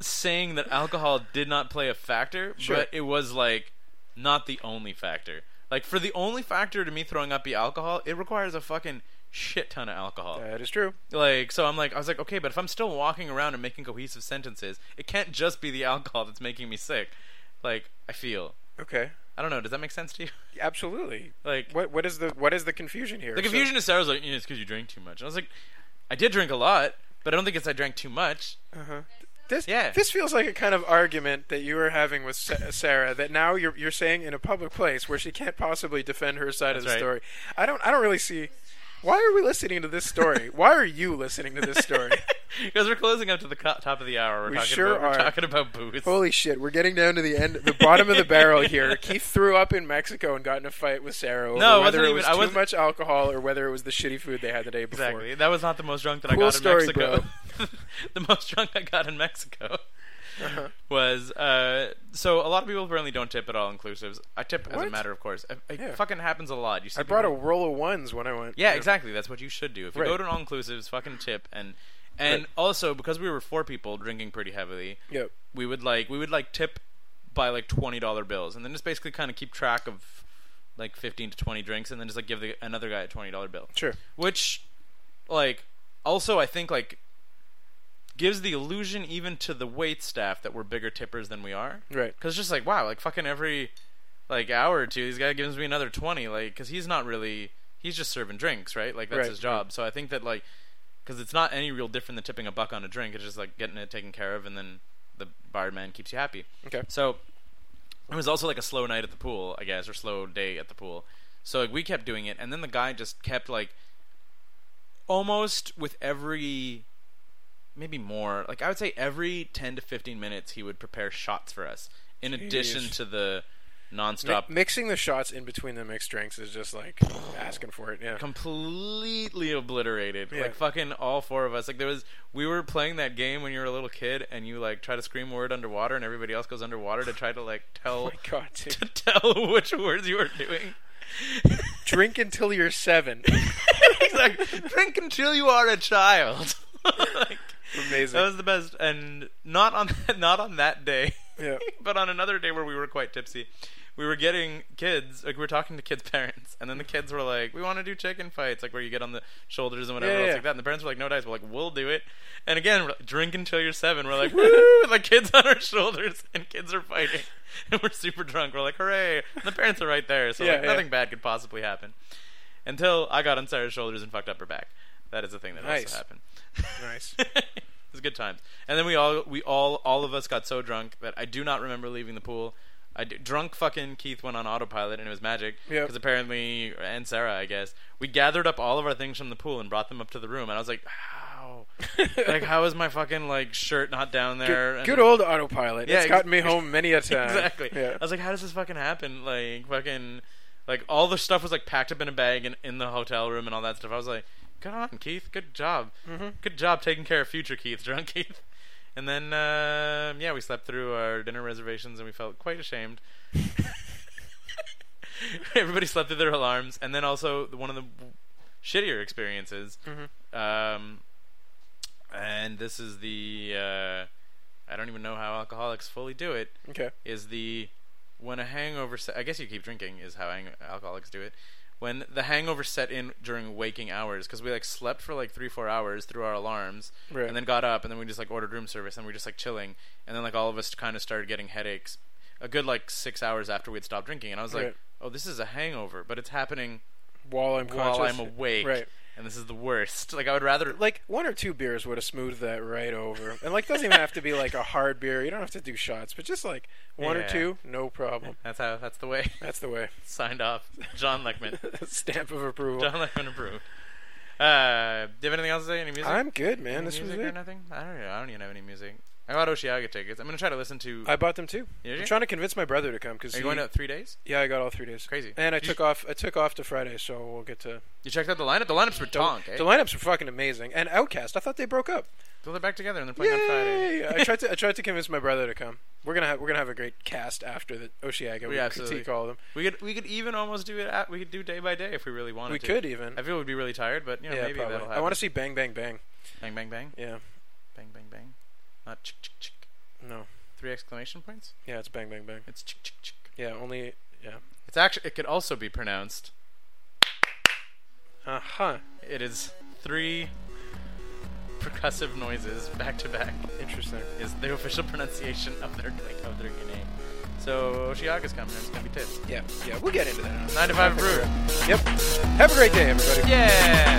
[SPEAKER 2] saying that alcohol did not play a factor,
[SPEAKER 3] Sure.
[SPEAKER 2] but it was like not the only factor. Like for the only factor to me throwing up be alcohol, it requires a fucking shit ton of alcohol.
[SPEAKER 3] That is true.
[SPEAKER 2] Like, so I'm like, I was like, okay, but if I'm still walking around and making cohesive sentences, it can't just be the alcohol that's making me sick. Like, I feel.
[SPEAKER 3] Okay.
[SPEAKER 2] I don't know. Does that make sense to you?
[SPEAKER 3] Absolutely.
[SPEAKER 2] Like,
[SPEAKER 3] What what is the what is the confusion here?
[SPEAKER 2] the
[SPEAKER 3] So-
[SPEAKER 2] confusion is Sarah's like, yeah, it's because you drank too much. And I was like, I did drink a lot, but I don't think it's I drank too much.
[SPEAKER 3] Uh-huh. This
[SPEAKER 2] Yeah.
[SPEAKER 3] this feels like a kind of argument that you were having with Sa- Sarah that now you're you're saying in a public place where she can't possibly defend her side of the
[SPEAKER 2] right.
[SPEAKER 3] story. I don't I don't really see why are we listening to this story? why are you listening to this story?
[SPEAKER 2] Because we're closing up to the co- top of the hour. We're
[SPEAKER 3] We
[SPEAKER 2] talking
[SPEAKER 3] sure
[SPEAKER 2] about, We're talking about booze.
[SPEAKER 3] Holy shit, we're getting down to the end the bottom of the barrel here. Keith threw up in Mexico and got in a fight with Sarah over
[SPEAKER 2] No,
[SPEAKER 3] whether it was
[SPEAKER 2] I
[SPEAKER 3] too much alcohol or whether it was the shitty food they had the day before.
[SPEAKER 2] exactly. That was not the most drunk that
[SPEAKER 3] Cool
[SPEAKER 2] I got
[SPEAKER 3] story,
[SPEAKER 2] in Mexico. the most drunk I got in Mexico
[SPEAKER 3] Uh-huh.
[SPEAKER 2] was uh, so a lot of people apparently don't tip at all inclusives. I tip as a matter of course. It, it
[SPEAKER 3] Yeah.
[SPEAKER 2] fucking happens a lot. You see
[SPEAKER 3] I brought a roll of ones when I went.
[SPEAKER 2] Yeah, exactly. That's what you should do. If you
[SPEAKER 3] Right.
[SPEAKER 2] go to an all inclusives, fucking tip and and
[SPEAKER 3] Right.
[SPEAKER 2] also because we were four people drinking pretty heavily,
[SPEAKER 3] Yep.
[SPEAKER 2] we would like we would like tip by like twenty dollar bills, and then just basically kind of keep track of like fifteen to twenty drinks, and then just like give the, another guy a twenty dollar bill.
[SPEAKER 3] Sure.
[SPEAKER 2] Which, like, also I think like gives the illusion even to the wait staff that we're bigger tippers than we are.
[SPEAKER 3] Right.
[SPEAKER 2] Because it's just like wow, like fucking every like hour or two, this guy gives me another twenty, like because he's not really he's just serving drinks, right? Like that's
[SPEAKER 3] Right,
[SPEAKER 2] his job. So I think that like because it's not any real different than tipping a buck on a drink. It's just like getting it taken care of, and then the barman keeps you happy.
[SPEAKER 3] Okay.
[SPEAKER 2] So it was also like a slow night at the pool, I guess, or slow day at the pool. So like we kept doing it, and then the guy just kept like almost with every maybe more like I would say every ten to fifteen minutes he would prepare shots for us in addition to the
[SPEAKER 3] Mi-
[SPEAKER 2] nonstop
[SPEAKER 3] mixing the shots in between the mixed drinks is just like asking for it. Yeah.
[SPEAKER 2] completely obliterated.
[SPEAKER 3] Yeah.
[SPEAKER 2] Like fucking all four of us. Like there was we were playing that game when you were a little kid and you like try to scream a word underwater and everybody else goes underwater to try to like
[SPEAKER 3] Oh
[SPEAKER 2] tell
[SPEAKER 3] my god,
[SPEAKER 2] to tell which words you were doing.
[SPEAKER 3] Drink until you're seven.
[SPEAKER 2] exactly. Drink until you are a child. like,
[SPEAKER 3] Amazing.
[SPEAKER 2] that was the best and not on not on that day.
[SPEAKER 3] Yeah.
[SPEAKER 2] but on another day where we were quite tipsy, we were getting kids, like we were talking to kids' parents, and then the kids were like, "We want to do chicken fights, like where you get on the shoulders and whatever
[SPEAKER 3] Yeah,
[SPEAKER 2] else
[SPEAKER 3] yeah.
[SPEAKER 2] like that." And the parents were like, "No dice." We're like, "We'll do it." And again, like, drink until you're seven. We're like, "Woo!" Like kids on our shoulders, and kids are fighting, and we're super drunk. We're like, "Hooray!" And the parents are right there, so
[SPEAKER 3] Yeah,
[SPEAKER 2] like, nothing bad could possibly happen. Until I got on Sarah's shoulders and fucked up her back. That is the thing that
[SPEAKER 3] Nice.
[SPEAKER 2] also happened.
[SPEAKER 3] Nice.
[SPEAKER 2] it was good times. And then we all we all all of us got so drunk that I do not remember leaving the pool. I d- drunk fucking Keith went on autopilot and it was magic
[SPEAKER 3] Yep.
[SPEAKER 2] because apparently and Sarah I guess we gathered up all of our things from the pool and brought them up to the room and I was like how like how is my fucking like shirt not down there
[SPEAKER 3] Good, good old autopilot.
[SPEAKER 2] Yeah,
[SPEAKER 3] it's gotten me home many a time.
[SPEAKER 2] exactly
[SPEAKER 3] Yeah.
[SPEAKER 2] I was like how does this fucking happen like fucking like all the stuff was like packed up in a bag in, in the hotel room and all that stuff I was like good on Keith. Good job.
[SPEAKER 3] Mhm.
[SPEAKER 2] good job taking care of future Keith drunk Keith. And then uh, yeah we slept through our dinner reservations and we felt quite ashamed. Everybody slept through their alarms. And then also one of the shittier experiences.
[SPEAKER 3] Mhm.
[SPEAKER 2] um, and this is the uh, I don't even know how alcoholics fully do it
[SPEAKER 3] Okay.
[SPEAKER 2] is the when a hangover set I guess you keep drinking is how hang- alcoholics do it when the hangover set in during waking hours because we like slept for like three four hours through our alarms
[SPEAKER 3] Right.
[SPEAKER 2] and then got up and then we just like ordered room service and we were just like chilling and then like all of us kind of started getting headaches a good like six hours after we'd stopped drinking and I was like
[SPEAKER 3] Right.
[SPEAKER 2] oh this is a hangover but it's happening
[SPEAKER 3] While I'm
[SPEAKER 2] while
[SPEAKER 3] conscious.
[SPEAKER 2] I'm awake
[SPEAKER 3] Right.
[SPEAKER 2] And this is the worst like I would rather
[SPEAKER 3] Like one or two beers would have smoothed that right over. And like doesn't even have to be like a hard beer. You don't have to do shots, but just like one or two, no problem.
[SPEAKER 2] that's how that's the way
[SPEAKER 3] That's the way.
[SPEAKER 2] signed off John Leckman
[SPEAKER 3] Stamp of approval.
[SPEAKER 2] John Leckman approved uh, do you have anything else to say? Any music?
[SPEAKER 3] I'm good, man.
[SPEAKER 2] Any
[SPEAKER 3] This was
[SPEAKER 2] or
[SPEAKER 3] it.
[SPEAKER 2] nothing? I don't know. I don't even have any music. I got Osheaga tickets. I'm gonna try to listen to.
[SPEAKER 3] I bought them too.
[SPEAKER 2] Did
[SPEAKER 3] I'm
[SPEAKER 2] you?
[SPEAKER 3] trying to convince my brother to come because
[SPEAKER 2] Are you going out three days?
[SPEAKER 3] Yeah, I got all three days.
[SPEAKER 2] Crazy.
[SPEAKER 3] And I
[SPEAKER 2] You
[SPEAKER 3] took
[SPEAKER 2] sh-
[SPEAKER 3] off. I took off to Friday, so we'll get to.
[SPEAKER 2] You checked out the lineup. The lineups were tonk. Eh?
[SPEAKER 3] the lineups were fucking amazing. And OutKast, I thought they broke up.
[SPEAKER 2] so they're back together and they're playing on Friday.
[SPEAKER 3] Yay! I tried to. I tried to convince my brother to come. We're gonna have. We're gonna have a great cast after the Osheaga. We
[SPEAKER 2] absolutely.
[SPEAKER 3] critique all of them.
[SPEAKER 2] We could we could even almost do it. At, we could do day by day if we really wanted
[SPEAKER 3] We
[SPEAKER 2] to.
[SPEAKER 3] could even.
[SPEAKER 2] I feel we'd be really tired, but you know
[SPEAKER 3] yeah,
[SPEAKER 2] maybe
[SPEAKER 3] probably.
[SPEAKER 2] that'll happen.
[SPEAKER 3] I want to see Bang Bang Bang.
[SPEAKER 2] bang bang bang
[SPEAKER 3] Yeah.
[SPEAKER 2] bang bang bang. Not chick chick chick.
[SPEAKER 3] No.
[SPEAKER 2] Three exclamation points.
[SPEAKER 3] Yeah, it's Bang Bang Bang.
[SPEAKER 2] It's chick chick chick.
[SPEAKER 3] Yeah, only. Yeah.
[SPEAKER 2] It's actually it could also be pronounced.
[SPEAKER 3] Uh huh.
[SPEAKER 2] It is three percussive noises back to back.
[SPEAKER 3] Interesting.
[SPEAKER 2] is the official pronunciation of their like, of their name. So Osheaga's coming. It's gonna be tits.
[SPEAKER 3] Yeah. Yeah. We'll get into that.
[SPEAKER 2] Nine to five brew.
[SPEAKER 3] Yep. Have a great day, everybody.
[SPEAKER 2] Yeah.